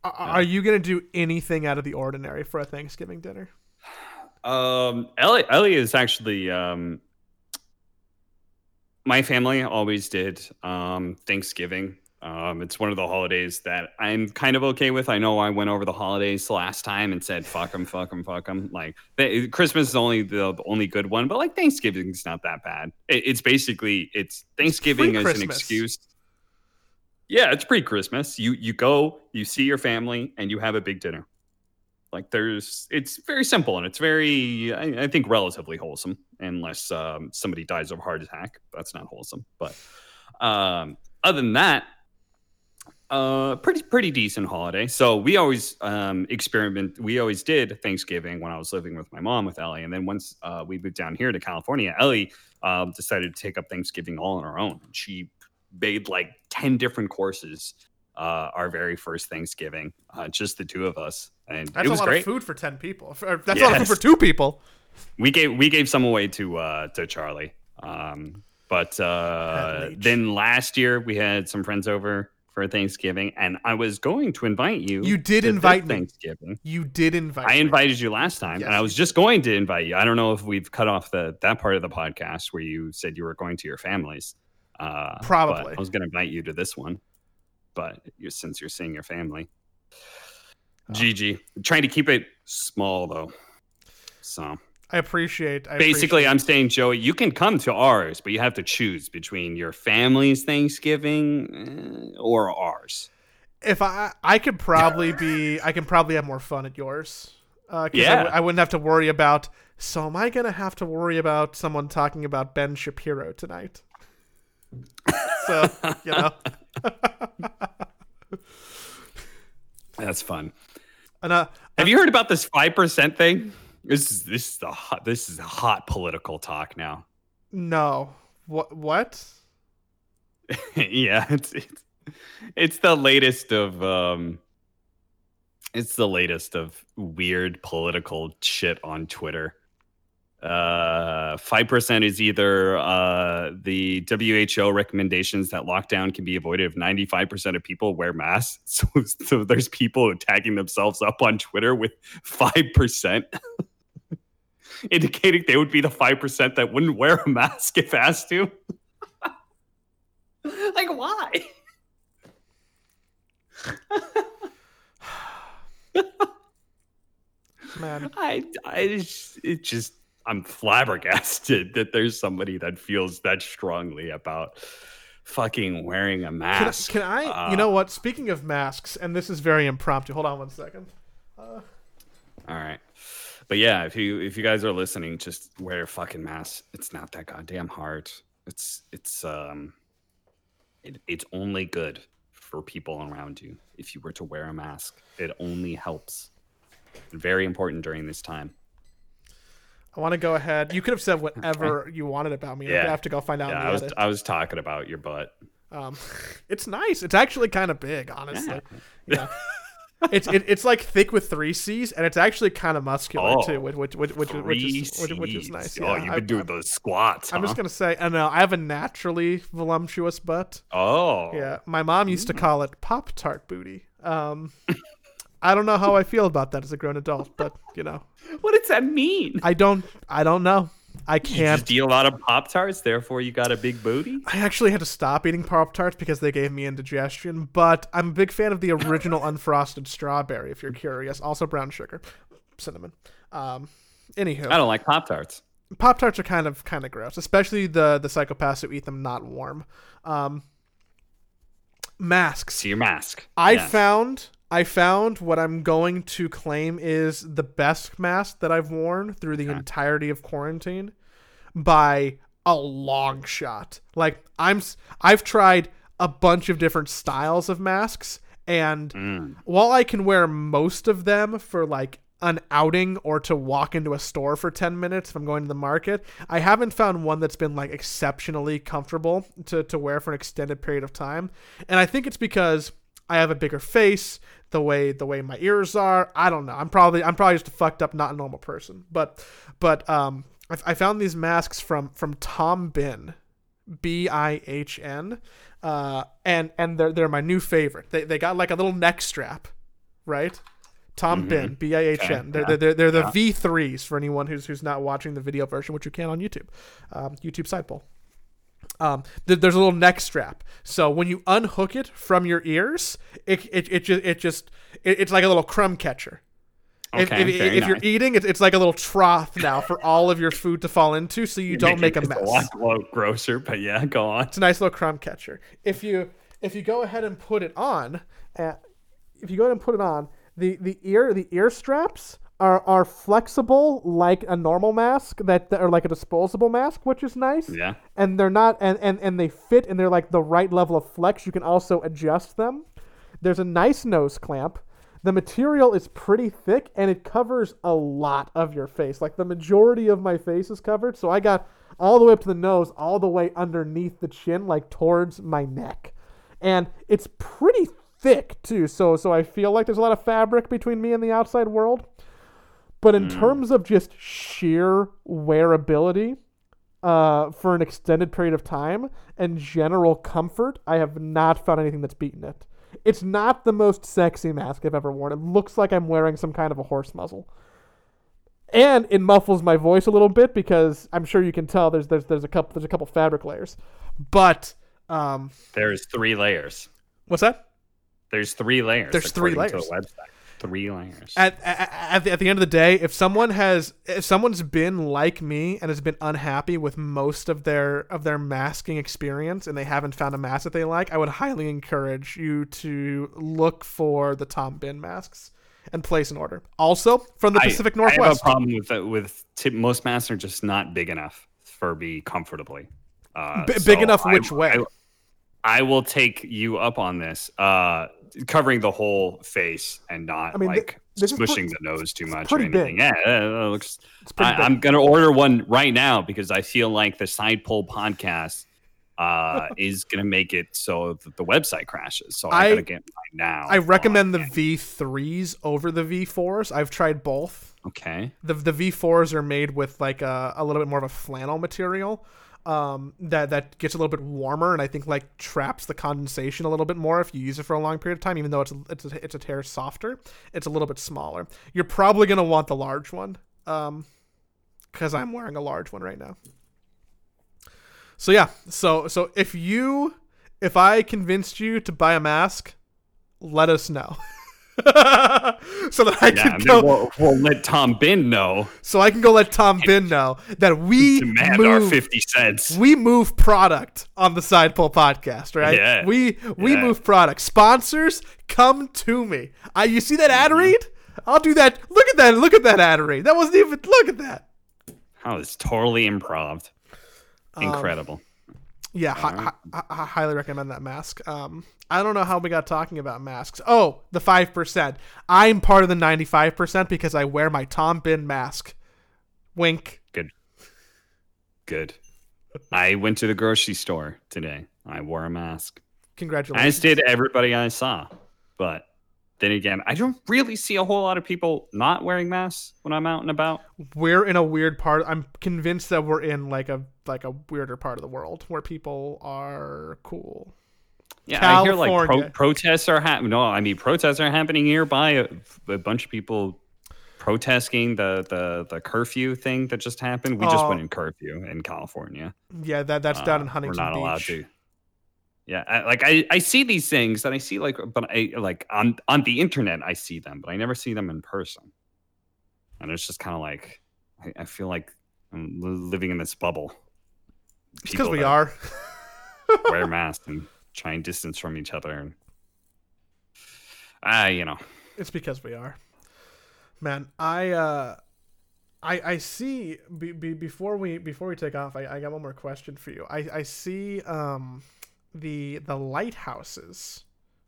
Are, you gonna do anything out of the ordinary for a Thanksgiving dinner? Um, Ellie, Ellie is actually um, my family always did um, Thanksgiving. Um, it's one of the holidays that I'm kind of okay with. I know I went over the holidays last time and said fuck them, fuck them, fuck them. Like they, Christmas is only the only good one, but like Thanksgiving's not that bad. It, it's basically it's Thanksgiving as an excuse. Yeah, it's pre-Christmas. You you go, you see your family, and you have a big dinner. Like there's, it's very simple and it's very, I, I think, relatively wholesome, unless um, somebody dies of a heart attack. That's not wholesome. But um, other than that, uh, pretty pretty decent holiday. So we always um, experiment. We always did Thanksgiving when I was living with my mom with Ellie, and then once uh, we moved down here to California, Ellie um, decided to take up Thanksgiving all on her own. She made like ten different courses. Uh, our very first Thanksgiving, uh, just the two of us, and That's it was a lot great of food for ten people. That's a lot of food for two people. we gave we gave some away to uh to Charlie. Um but uh then last year we had some friends over for Thanksgiving and I was going to invite you. You did invite me. Thanksgiving. You did invite. I me. invited you last time Yes, and I was just going to invite you. I don't know if we've cut off the that part of the podcast where you said you were going to your families. Uh Probably. I was going to invite you to this one. But you since you're seeing your family. Oh. GG. Trying to keep it small though. So I appreciate. I basically appreciate- i'm saying joey you can come to ours but you have to choose between your family's thanksgiving eh, or ours if I I could probably be I can probably have more fun at yours. Uh, 'cause I Yeah. w- I wouldn't have to worry about. So am I gonna have to worry about someone talking about Ben Shapiro tonight? so you know, that's fun and uh, have you heard about this 5% thing this is this is the hot this is a hot political talk now. No, what what? yeah it's, it's it's the latest of um it's the latest of weird political shit on twitter. Uh 5% is either uh the WHO recommendations that lockdown can be avoided if 95% of people wear masks. So, so there's people tagging themselves up on Twitter with 5% indicating they would be the 5% that wouldn't wear a mask if asked to like why Man, I, I just, it just, I'm flabbergasted that there's somebody that feels that strongly about fucking wearing a mask. can I? Uh, you know what? Speaking of masks, and this is very impromptu. Hold on one second. All right, but yeah, if you if you guys are listening, just wear a fucking mask. It's not that goddamn hard. It's it's um, it, it's only good for people around you if you were to wear a mask. It only helps. Very important during this time. I want to go ahead. You could have said whatever you wanted about me. Yeah. gonna have to go find out. Yeah, I was edit. I was talking about your butt. Um, it's nice. It's actually kind of big, honestly. Yeah. Yeah. it's it, it's like thick with three C's, and it's actually kind of muscular Oh, too, which which which which, which is which, which is Cs. nice. Oh, you've I- been doing I'm, those squats. I'm just gonna say, I know I have a naturally voluptuous butt. Oh. Yeah, my mom used Mm. to call it Pop Tart booty. Um, I don't know how I feel about that as a grown adult, but you know, What does that mean? I don't I don't know. I can't. just eat a lot of Pop Tarts, therefore you got a big booty? I actually had to stop eating Pop Tarts because they gave me indigestion, but I'm a big fan of the original unfrosted strawberry, if you're curious. Also brown sugar, cinnamon. Um, anywho, I don't like Pop Tarts. Pop Tarts are kind of kind of gross, especially the the psychopaths who eat them not warm. Um, masks. See your mask. I found I found what I'm going to claim is the best mask that I've worn through the Okay. entirety of quarantine by a long shot. Like I'm I've tried a bunch of different styles of masks and Mm. while I can wear most of them for like an outing or to walk into a store for 10 minutes if I'm going to the market, I haven't found one that's been like exceptionally comfortable to, to wear for an extended period of time. And I think it's because I have a bigger face, the way the way my ears are. I don't know. I'm probably I'm probably just a fucked up, not a normal person. But but um I, I found these masks from from Tom Bihn, B I H N, uh, and and they're they're my new favorite. They they got like a little neck strap, right? Tom Mhm. Bihn, B I H N. They're, they're they're the yeah. V threes for anyone who's who's not watching the video version, which you can on YouTube, um, YouTube Sidebowl. Um, th- there's a little neck strap, so when you unhook it from your ears, it it, it just it just it, it's like a little crumb catcher. If, Okay, if, very if you're eating, it's, it's like a little trough now for all of your food to fall into, so you don't make a It's mess. A lot, lot grosser, but yeah, go on. It's a nice little crumb catcher. If you if you go ahead and put it on, uh, if you go ahead and put it on, the the ear the ear straps are are flexible like a normal mask that, are like a disposable mask, which is nice. Yeah. And they're not and, and and they fit and they're like the right level of flex. You can also adjust them. There's a nice nose clamp. The material is pretty thick and it covers a lot of your face. Like the majority of my face is covered. So I got all the way up to the nose, all the way underneath the chin, like towards my neck. And it's pretty thick too. So so I feel like there's a lot of fabric between me and the outside world. But in terms of just sheer wearability, uh, for an extended period of time and general comfort, I have not found anything that's beaten it. It's not the most sexy mask I've ever worn. It looks like I'm wearing some kind of a horse muzzle. And it muffles my voice a little bit because I'm sure you can tell there's there's there's a couple there's a couple fabric layers. But um There's three layers. what's that? There's three layers. There's three layers. Website. Three layers. at, at, at, the, at the end of the day, if someone has if someone's been like me and has been unhappy with most of their of their masking experience and they haven't found a mask that they like, I would highly encourage you to look for the Tom Bihn masks and place an order. Also from the I- Northwest. I have a problem with that. With most masks are just not big enough for me comfortably. Uh, B- big so enough I- which way? I, I will take you up on this. Uh, covering the whole face and not I mean, like pre- smushing the nose too much or pretty anything. big. Yeah, it looks. I, I'm gonna order one right now because I feel like the side pole podcast uh, is gonna make it so that the website crashes. So I, I- gotta get mine now. I recommend the V3s over the V4s. I've tried both. Okay. the the V4s are made with like a, a little bit more of a flannel material um, that that gets a little bit warmer and I think like traps the condensation a little bit more if you use it for a long period of time. Even though it's a, it's a, it's a tear softer, it's a little bit smaller. You're probably gonna want the large one, um, because I'm wearing a large one right now. So yeah, so so if you if I convinced you to buy a mask, let us know. so that I Yeah, can go we'll, we'll let Tom Bihn know. so I can go let Tom Bihn know that we Demand move, our fifty cents. we move product on the Side Pole podcast, right? Yeah. We we Yeah. move product. Sponsors, come to me. I you see that ad Mm-hmm. read? I'll do that. Look at that. Look at that ad read. That wasn't even. Look at that. Oh, it's totally improv. Um, Incredible. Yeah, hi, hi, I, I highly recommend that mask. Um, I don't know how we got talking about masks. Oh, the five percent. I'm part of the ninety-five percent because I wear my Tom Bihn mask. Wink. Good. Good. I went to the grocery store today I wore a mask. Congratulations. As did everybody I saw. But then again, I don't really see a whole lot of people not wearing masks when I'm out and about. we're in a weird part. I'm convinced that we're in like a like a weirder part of the world where people are cool. Yeah, I hear like pro- protests are happening. No, I mean protests are happening nearby. A, a bunch of people protesting the, the the curfew thing that just happened. We just Oh. went in curfew in California. Yeah, that that's down in Uh, Huntington We're not Beach. allowed to. Yeah, I, like I, I see these things and I see like, but I like on on the internet I see them, but I never see them in person. And it's just kind of like I, I feel like I'm living in this bubble. Because we are. wear masks and try and distance from each other, and ah, you know, It's because we are. Man, I uh I I see be, be, before we before we take off, I, I got one more question for you. I I see um the the lighthouses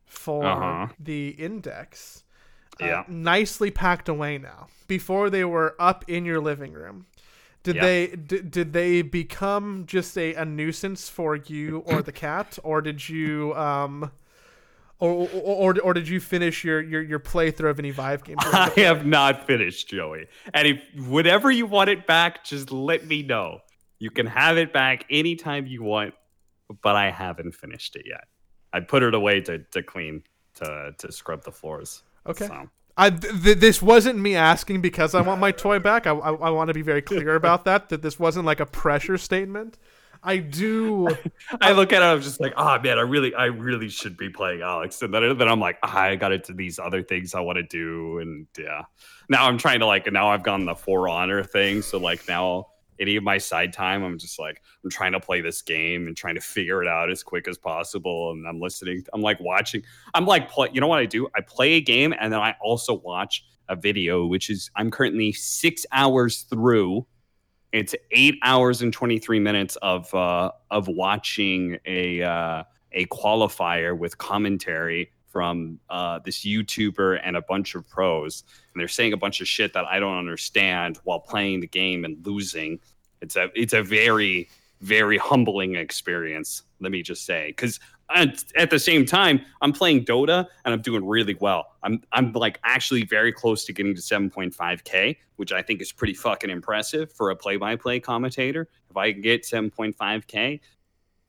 for Uh-huh. the index uh, Yeah. nicely packed away now. Before they were up in your living room. Did Yeah. they did, did they become just a, a nuisance for you or the cat or did you um or, or, or, or did you finish your, your, your playthrough of any Vive game? I have not finished, Joey. And if whenever you want it back, just let me know. You can have it back anytime you want, but I haven't finished it yet. I put it away to, to clean, to to scrub the floors. Okay. So, I, th- th- this wasn't me asking because I want my toy back. I, I, I want to be very clear about that. That this wasn't like a pressure statement. I do. I look at it, I'm just like, oh man, I really, I really should be playing Alyx. And then, then I'm like, ah, I got into these other things I want to do. And yeah, now I'm trying to like, now I've gone the For Honor thing. So like now any of my side time, I'm just like, I'm trying to play this game and trying to figure it out as quick as possible. And I'm listening, I'm like watching, I'm like, play, you know what I do? I play a game and then I also watch a video, which is, I'm currently six hours through it's eight hours and 23 minutes of uh, of watching a uh, a qualifier with commentary from uh, this YouTuber and a bunch of pros, and they're saying a bunch of shit that I don't understand while playing the game and losing. It's a it's a very very humbling experience. Let me just say, because at, at the same time, I'm playing Dota and I'm doing really well. I'm I'm like actually very close to getting to 7.5k, which I think is pretty fucking impressive for a play-by-play commentator. If I get 7.5k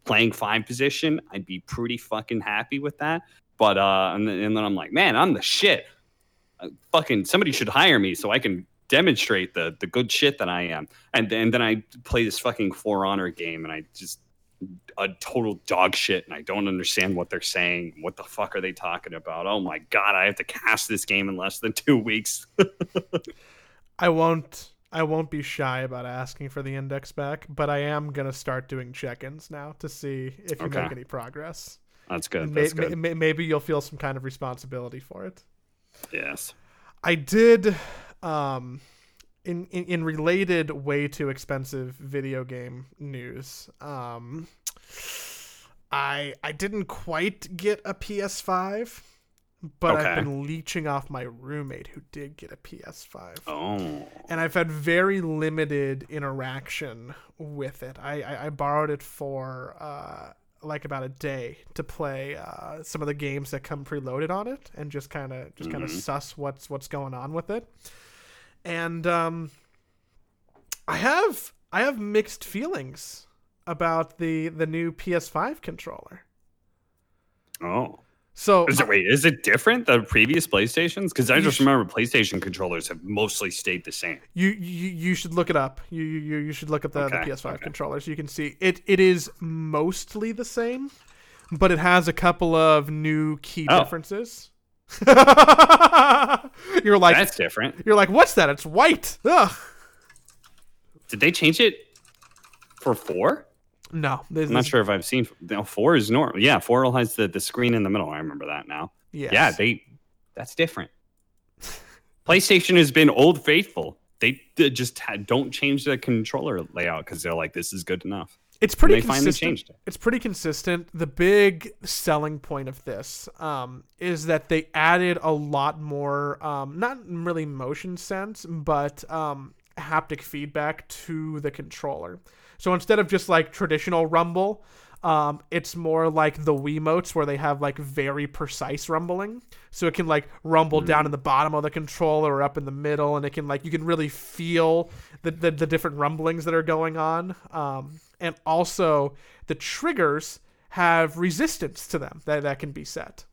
playing five position, I'd be pretty fucking happy with that. But uh, and then, and then I'm like, man, I'm the shit. Uh, fucking somebody should hire me so I can demonstrate the the good shit that I am. And then then I play this fucking For Honor game and I just a total dog shit and I don't understand what they're saying. What the fuck are they talking about? Oh my god, I have to cast this game in less than two weeks. I won't. I won't be shy about asking for the index back, but I am gonna start doing check-ins now to see if you Okay. make any progress. That's good. May- That's good. may- may- maybe you'll feel some kind of responsibility for it. yes. I did um in, in in related way too expensive video game news. Um I I didn't quite get a PS5, but I've been leeching off my roommate who did get a PS5. Oh. And I've had very limited interaction with it. I, I, I borrowed it for uh, like about a day to play uh, some of the games that come preloaded on it, and just kind of just kind of Mhm. suss what's what's going on with it. And um, I have I have mixed feelings about the the new PS5 controller. Oh. So Is it wait, is it different than previous PlayStations? Because I just remember PlayStation controllers have mostly stayed the same. You, you you should look it up. You you, you should look at the, Okay, the PS5 okay. controllers. You can see it. It is mostly the same, but it has a couple of new key Oh. differences. you're like That's different. you're like what's that? It's white. Ugh. Did they change it for four? No, this I'm not sure if I've seen no, four is normal. Yeah, four has the, the screen in the middle. I remember that now. Yes. Yeah, they that's different. PlayStation has been old faithful. They, they just ha- don't change the controller layout because they're like, this is good enough. It's And pretty they finally consistent. changed it. It's pretty consistent. The big selling point of this um, is that they added a lot more, um, not really motion sense, but um, haptic feedback to the controller. So instead of just like traditional rumble, Um, it's more like the Wiimotes where they have like very precise rumbling. So it can like rumble Mm. down in the bottom of the controller or up in the middle, and it can like you can really feel the the, the different rumblings that are going on. Um, and also the triggers have resistance to them that that can be set.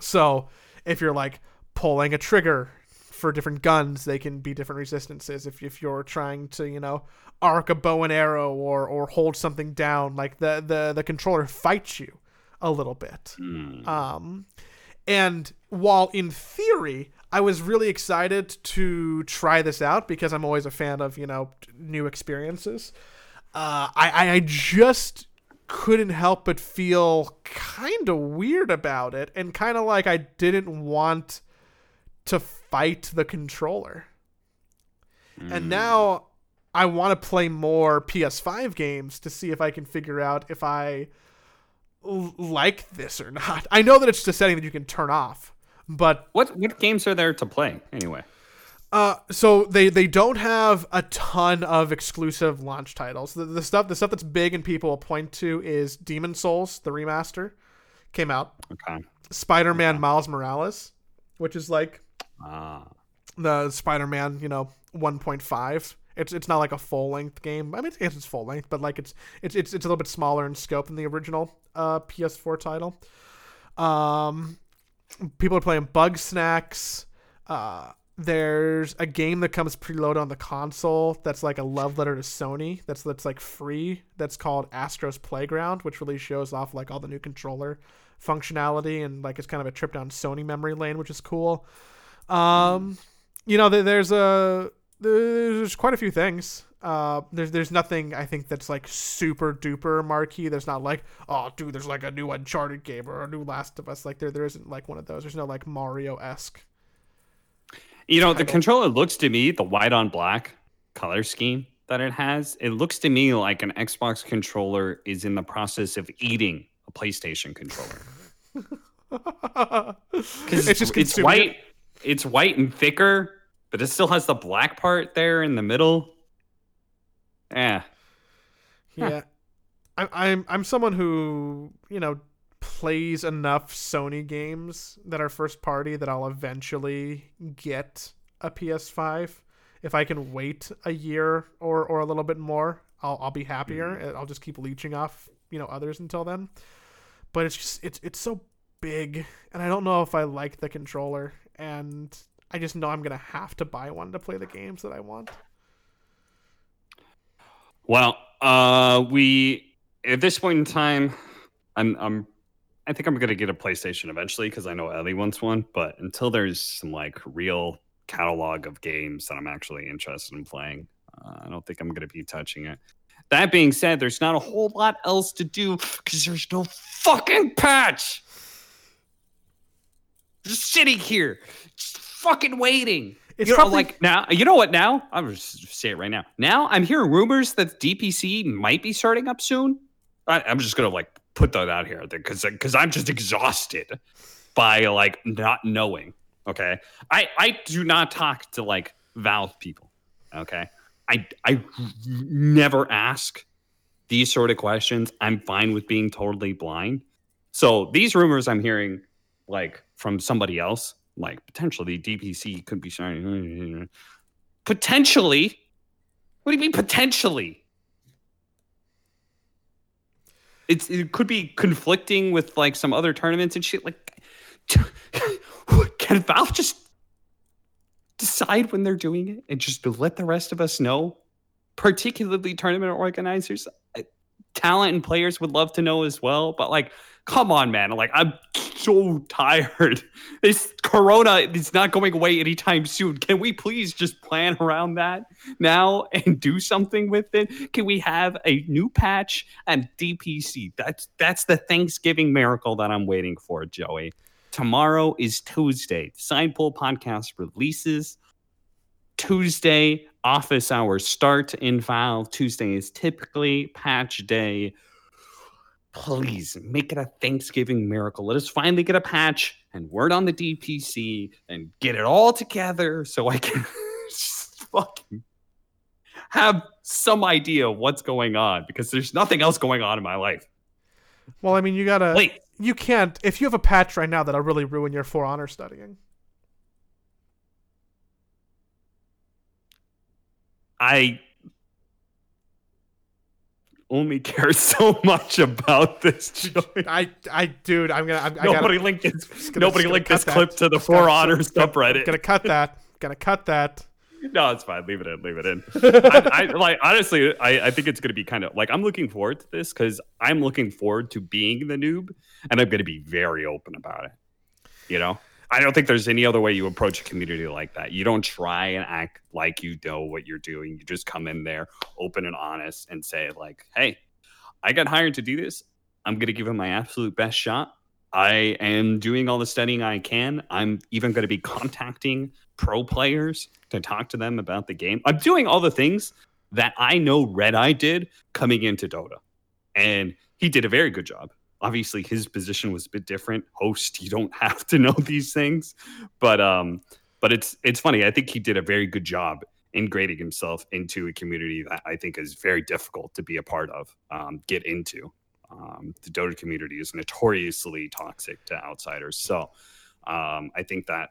So if you're like pulling a trigger for different guns, they can be different resistances. If if you're trying to, you know, arc a bow and arrow or or hold something down, like the the the controller fights you a little bit. Mm. Um, and while in theory, I was really excited to try this out because I'm always a fan of you know new experiences. Uh, I I- just couldn't help but feel kind of weird about it, and kind of like I didn't want to fight the controller. And now I want to play more PS5 games to see if I can figure out if I l- like this or not. I know that it's the setting that you can turn off, but What what games are there to play anyway? Uh, so they they don't have a ton of exclusive launch titles. The, the stuff the stuff that's big and people will point to is Demon's Souls, the remaster, came out. Okay. Spider-Man Miles Morales, which is like Ah. the Spider-Man, you know, 1.5. It's it's not like a full-length game. I mean, I guess it's full length, but like it's it's it's it's a little bit smaller in scope than the original uh, PS4 title. Um, people are playing Bugsnax. Uh, there's a game that comes preloaded on the console that's like a love letter to Sony. That's that's like free. That's called Astro's Playground, which really shows off like all the new controller functionality and like it's kind of a trip down Sony memory lane, which is cool. Um, you know, there's a there's quite a few things. Uh, there's there's nothing I think that's like super duper marquee. There's not like oh dude, there's like a new Uncharted game or a new Last of Us. Like there there isn't like one of those. There's no like Mario esque. You know, the controller looks to me the white on black color scheme that it has. It looks to me like an Xbox controller is in the process of eating a PlayStation controller. Because it's just it's white. it. It's white and thicker, but it still has the black part there in the middle. Eh. Yeah. Yeah, I'm I'm I'm someone who you know plays enough Sony games that are first party that I'll eventually get a PS5. If I can wait a year or or a little bit more, I'll I'll be happier. I'll just keep leeching off you know others until then. But it's just it's it's so big, and I don't know if I like the controller, and I just know I'm gonna have to buy one to play the games that I want. Well, uh, we at this point in time, I'm I'm I think I'm gonna get a PlayStation eventually because I know Ellie wants one. But until there's some like real catalog of games that I'm actually interested in playing, uh, I don't think I'm gonna be touching it. That being said, there's not a whole lot else to do because there's no fucking patch. Just sitting here, just fucking waiting. It's you know, probably like now, you know what? Now I'm just say it right now. Now I'm hearing rumors that DPC might be starting up soon. I, I'm just gonna like put that out here because because I'm just exhausted by like not knowing. Okay, I I do not talk to like Valve people. Okay, I I never ask these sort of questions. I'm fine with being totally blind. So these rumors I'm hearing like from somebody else, like potentially DPC could be starting. Hmm, hmm, hmm, potentially. What do you mean potentially? It's it could be conflicting with like some other tournaments and shit. Like, can Valve just decide when they're doing it and just let the rest of us know? Particularly tournament organizers, talent and players would love to know as well. But like, come on, man! Like, I'm so tired. This Corona is not going away anytime soon. Can we please just plan around that now and do something with it? Can we have a new patch and DPC? That's that's the Thanksgiving miracle that I'm waiting for, Joey. Tomorrow is Tuesday. Pool podcast releases Tuesday. Office hours start in Valve. Tuesday is typically patch day. Please make it a Thanksgiving miracle. Let us finally get a patch and word on the DPC and get it all together so I can just fucking have some idea of what's going on because there's nothing else going on in my life. Well, I mean, you gotta. Wait, You can't. If you have a patch right now, that'll really ruin your For Honor studying. I only care so much about this joint. I, I, dude, I'm gonna. I'm, I Nobody gotta, linked this. gonna- Nobody gonna linked this that. clip to the Just gonna- For Honor gonna- subreddit. Gonna cut that. Gonna cut that. No, it's fine. Leave it in. Leave it in. I, I like honestly. I, I think it's to be kind of like I'm looking forward to this because I'm looking forward to being the noob, and I'm to be very open about it. You know, I don't think there's any other way you approach a community like that. You don't try and act like you know what you're doing. You just come in there open and honest and say like, "Hey, I got hired to do this. I'm going to give it my absolute best shot. I am doing all the studying I can. I'm even going to be contacting pro players to talk to them about the game. I'm doing all the things that I know Redeye did coming into Dota. And he did a very good job. Obviously, his position was a bit different. Host, you don't have to know these things. But um, but it's it's funny. I think he did a very good job integrating himself into a community that I think is very difficult to be a part of, um, get into. Um, the Dota community is notoriously toxic to outsiders. So um, I think that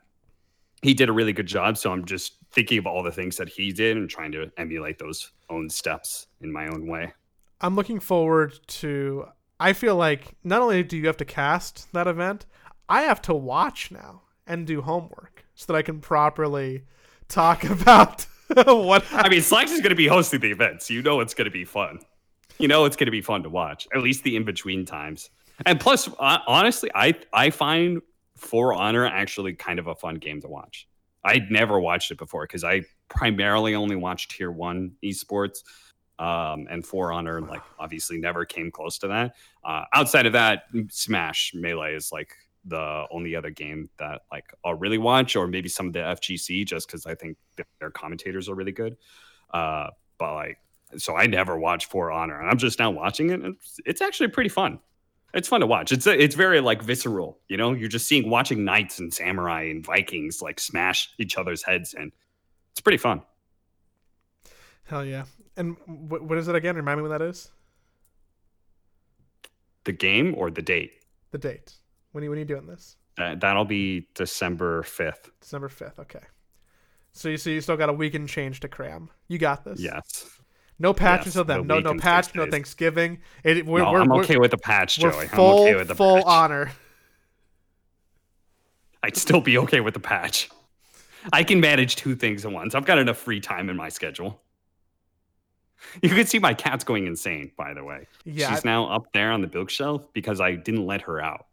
he did a really good job. So I'm just thinking of all the things that he did and trying to emulate those own steps in my own way. I'm looking forward to. I feel like not only do you have to cast that event, I have to watch now and do homework so that I can properly talk about what. I mean, Slacks is going to be hosting the events. So you know it's going to be fun. You know it's going to be fun to watch, at least the in between times. And plus, uh, honestly, I I find For Honor actually kind of a fun game to watch. I'd never watched it before because I primarily only watched Tier One esports, um, and For Honor like obviously never came close to that. Uh, outside of that, Smash Melee is like the only other game that like I'll really watch, or maybe some of the FGC, just because I think their commentators are really good. Uh, but like, so I never watched For Honor, and I'm just now watching it. And it's, it's actually pretty fun. It's fun to watch. It's it's very like visceral, you know. You're just seeing watching knights and samurai and Vikings like smash each other's heads, and it's pretty fun. Hell yeah! And wh- what is it again? Remind me when that is. The game or the date? The date. When are you, when are you doing this? That that'll be December fifth. December fifth. Okay. So you see, you still got a week and change to cram. You got this. Yes. No patch Yes, until then. No no patch. No. Thanksgiving. It, we're, no, we're, I'm we're- okay with the patch, we're Joey. full I'm okay with the full patch. honor. I'd still be okay with the patch. I can manage two things at once. I've got enough free time in my schedule. You can see my cat's going insane, by the way. Yeah. She's now up there on the bookshelf because I didn't let her out.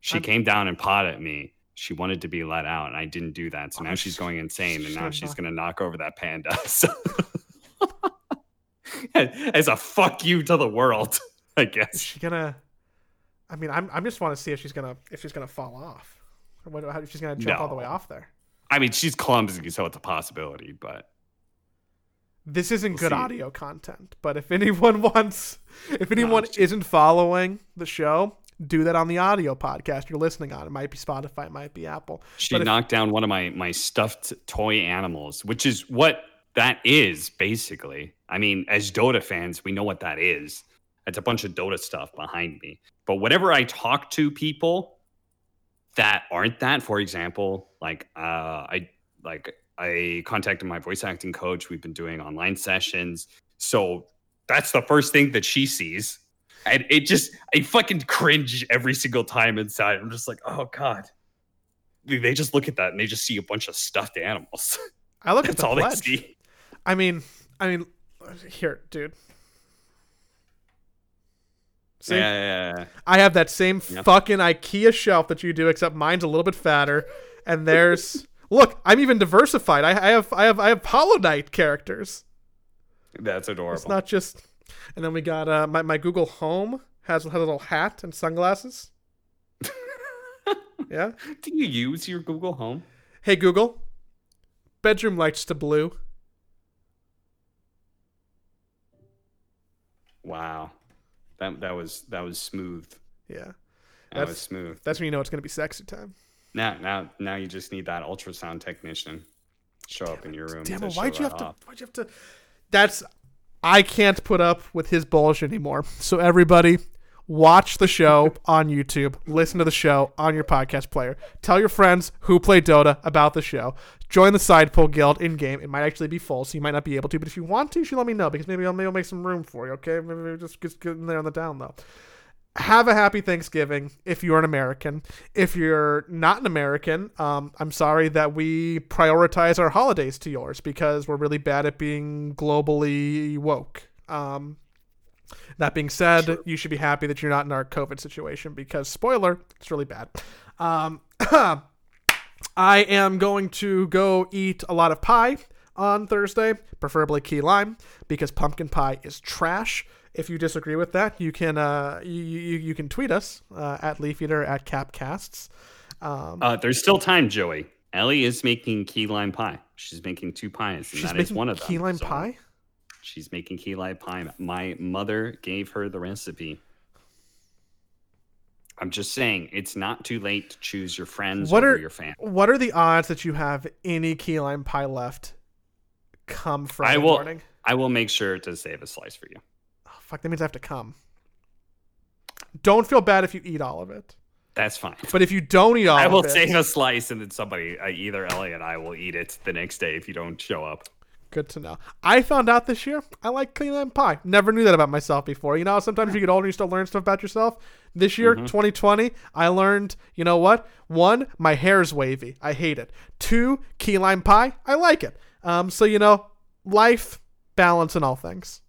She I'm- came down and pawed at me. She wanted to be let out, and I didn't do that. So Oh, now she's sh- going insane, and now she's going to knock over that panda. So, as a fuck you to the world, I Is guess. she gonna? I mean, I'm I'm just want to see if she's gonna if she's gonna fall off, or what, if she's gonna jump all the way off there. I mean, she's clumsy, so it's a possibility, but This isn't We'll good audio content, but if anyone wants, if anyone isn't following the show, do that on the audio podcast you're listening on. It might be Spotify, it might be Apple. She if- knocked down one of my my stuffed toy animals, which is what that is basically. I mean, as Dota fans, we know what that is. It's a bunch of Dota stuff behind me. But whatever I talk to people that aren't that, for example, like uh, I like I contacted my voice acting coach. We've been doing online sessions, so that's the first thing that she sees, and it just I fucking cringe every single time inside. I'm just like, oh god they- just look at that and they just see a bunch of stuffed animals. I look at That's all pledge. they see. I mean, I mean, here, dude. See, Yeah, yeah, yeah. I have that same fucking IKEA shelf that you do, except mine's a little bit fatter. And there's look, I'm even diversified. I, I have I have I have Hollow Knight characters. That's adorable. It's not just. And then we got uh, my my Google Home has has a little hat and sunglasses. yeah. Do you use your Google Home? Hey Google, bedroom lights to blue. Wow, that that was that was smooth. Yeah, That That's- was smooth. that's when you know it's gonna be sexy time. Now, now, now you just need that ultrasound technician show up in your room. Damn it! Why'd you have to? Why'd you have to? that's I can't put up with his bullshit anymore. So everybody, watch the show on YouTube, listen to the show on your podcast player. Tell your friends who play Dota about the show. Join the Side Pull Guild in game. It might actually be full, so you might not be able to. But if you want to, you should let me know because maybe I'll maybe I'll make some room for you. Okay, maybe just just get in there on the down low. Have a happy Thanksgiving if you're an American. If you're not an American, um, I'm sorry that we prioritize our holidays to yours because we're really bad at being globally woke. Um, that being said, Sure. you should be happy that you're not in our COVID situation because, spoiler, it's really bad. Um, I am going to go eat a lot of pie on Thursday, preferably key lime, because pumpkin pie is trash. If you disagree with that, you can uh, you, you, you can tweet us uh, at Leafeater at Capcasts. Um, Uh, there's still time, Joey. Ellie is making key lime pie. She's making two pies, and she's that is one of them. key lime So pie. She's making key lime pie. My mother gave her the recipe. I'm just saying, it's not too late to choose your friends What over are- your family. What are the odds that you have any key lime pie left come Friday I will- morning? I will make sure to save a slice for you. Fuck, that means I have to come. Don't feel bad if you eat all of it. That's fine. But if you don't eat all of it, I will it, save a slice, and then somebody, uh, either Ellie and I, will eat it the next day if you don't show up. Good to know. I found out this year I like key lime pie. Never knew that about myself before. You know, sometimes you get older, and you still learn stuff about yourself. This year, Mhm. 2020, I learned. You know what? One, my hair's wavy. I hate it. Two, key lime pie. I like it. Um, so you know, life balance and all things.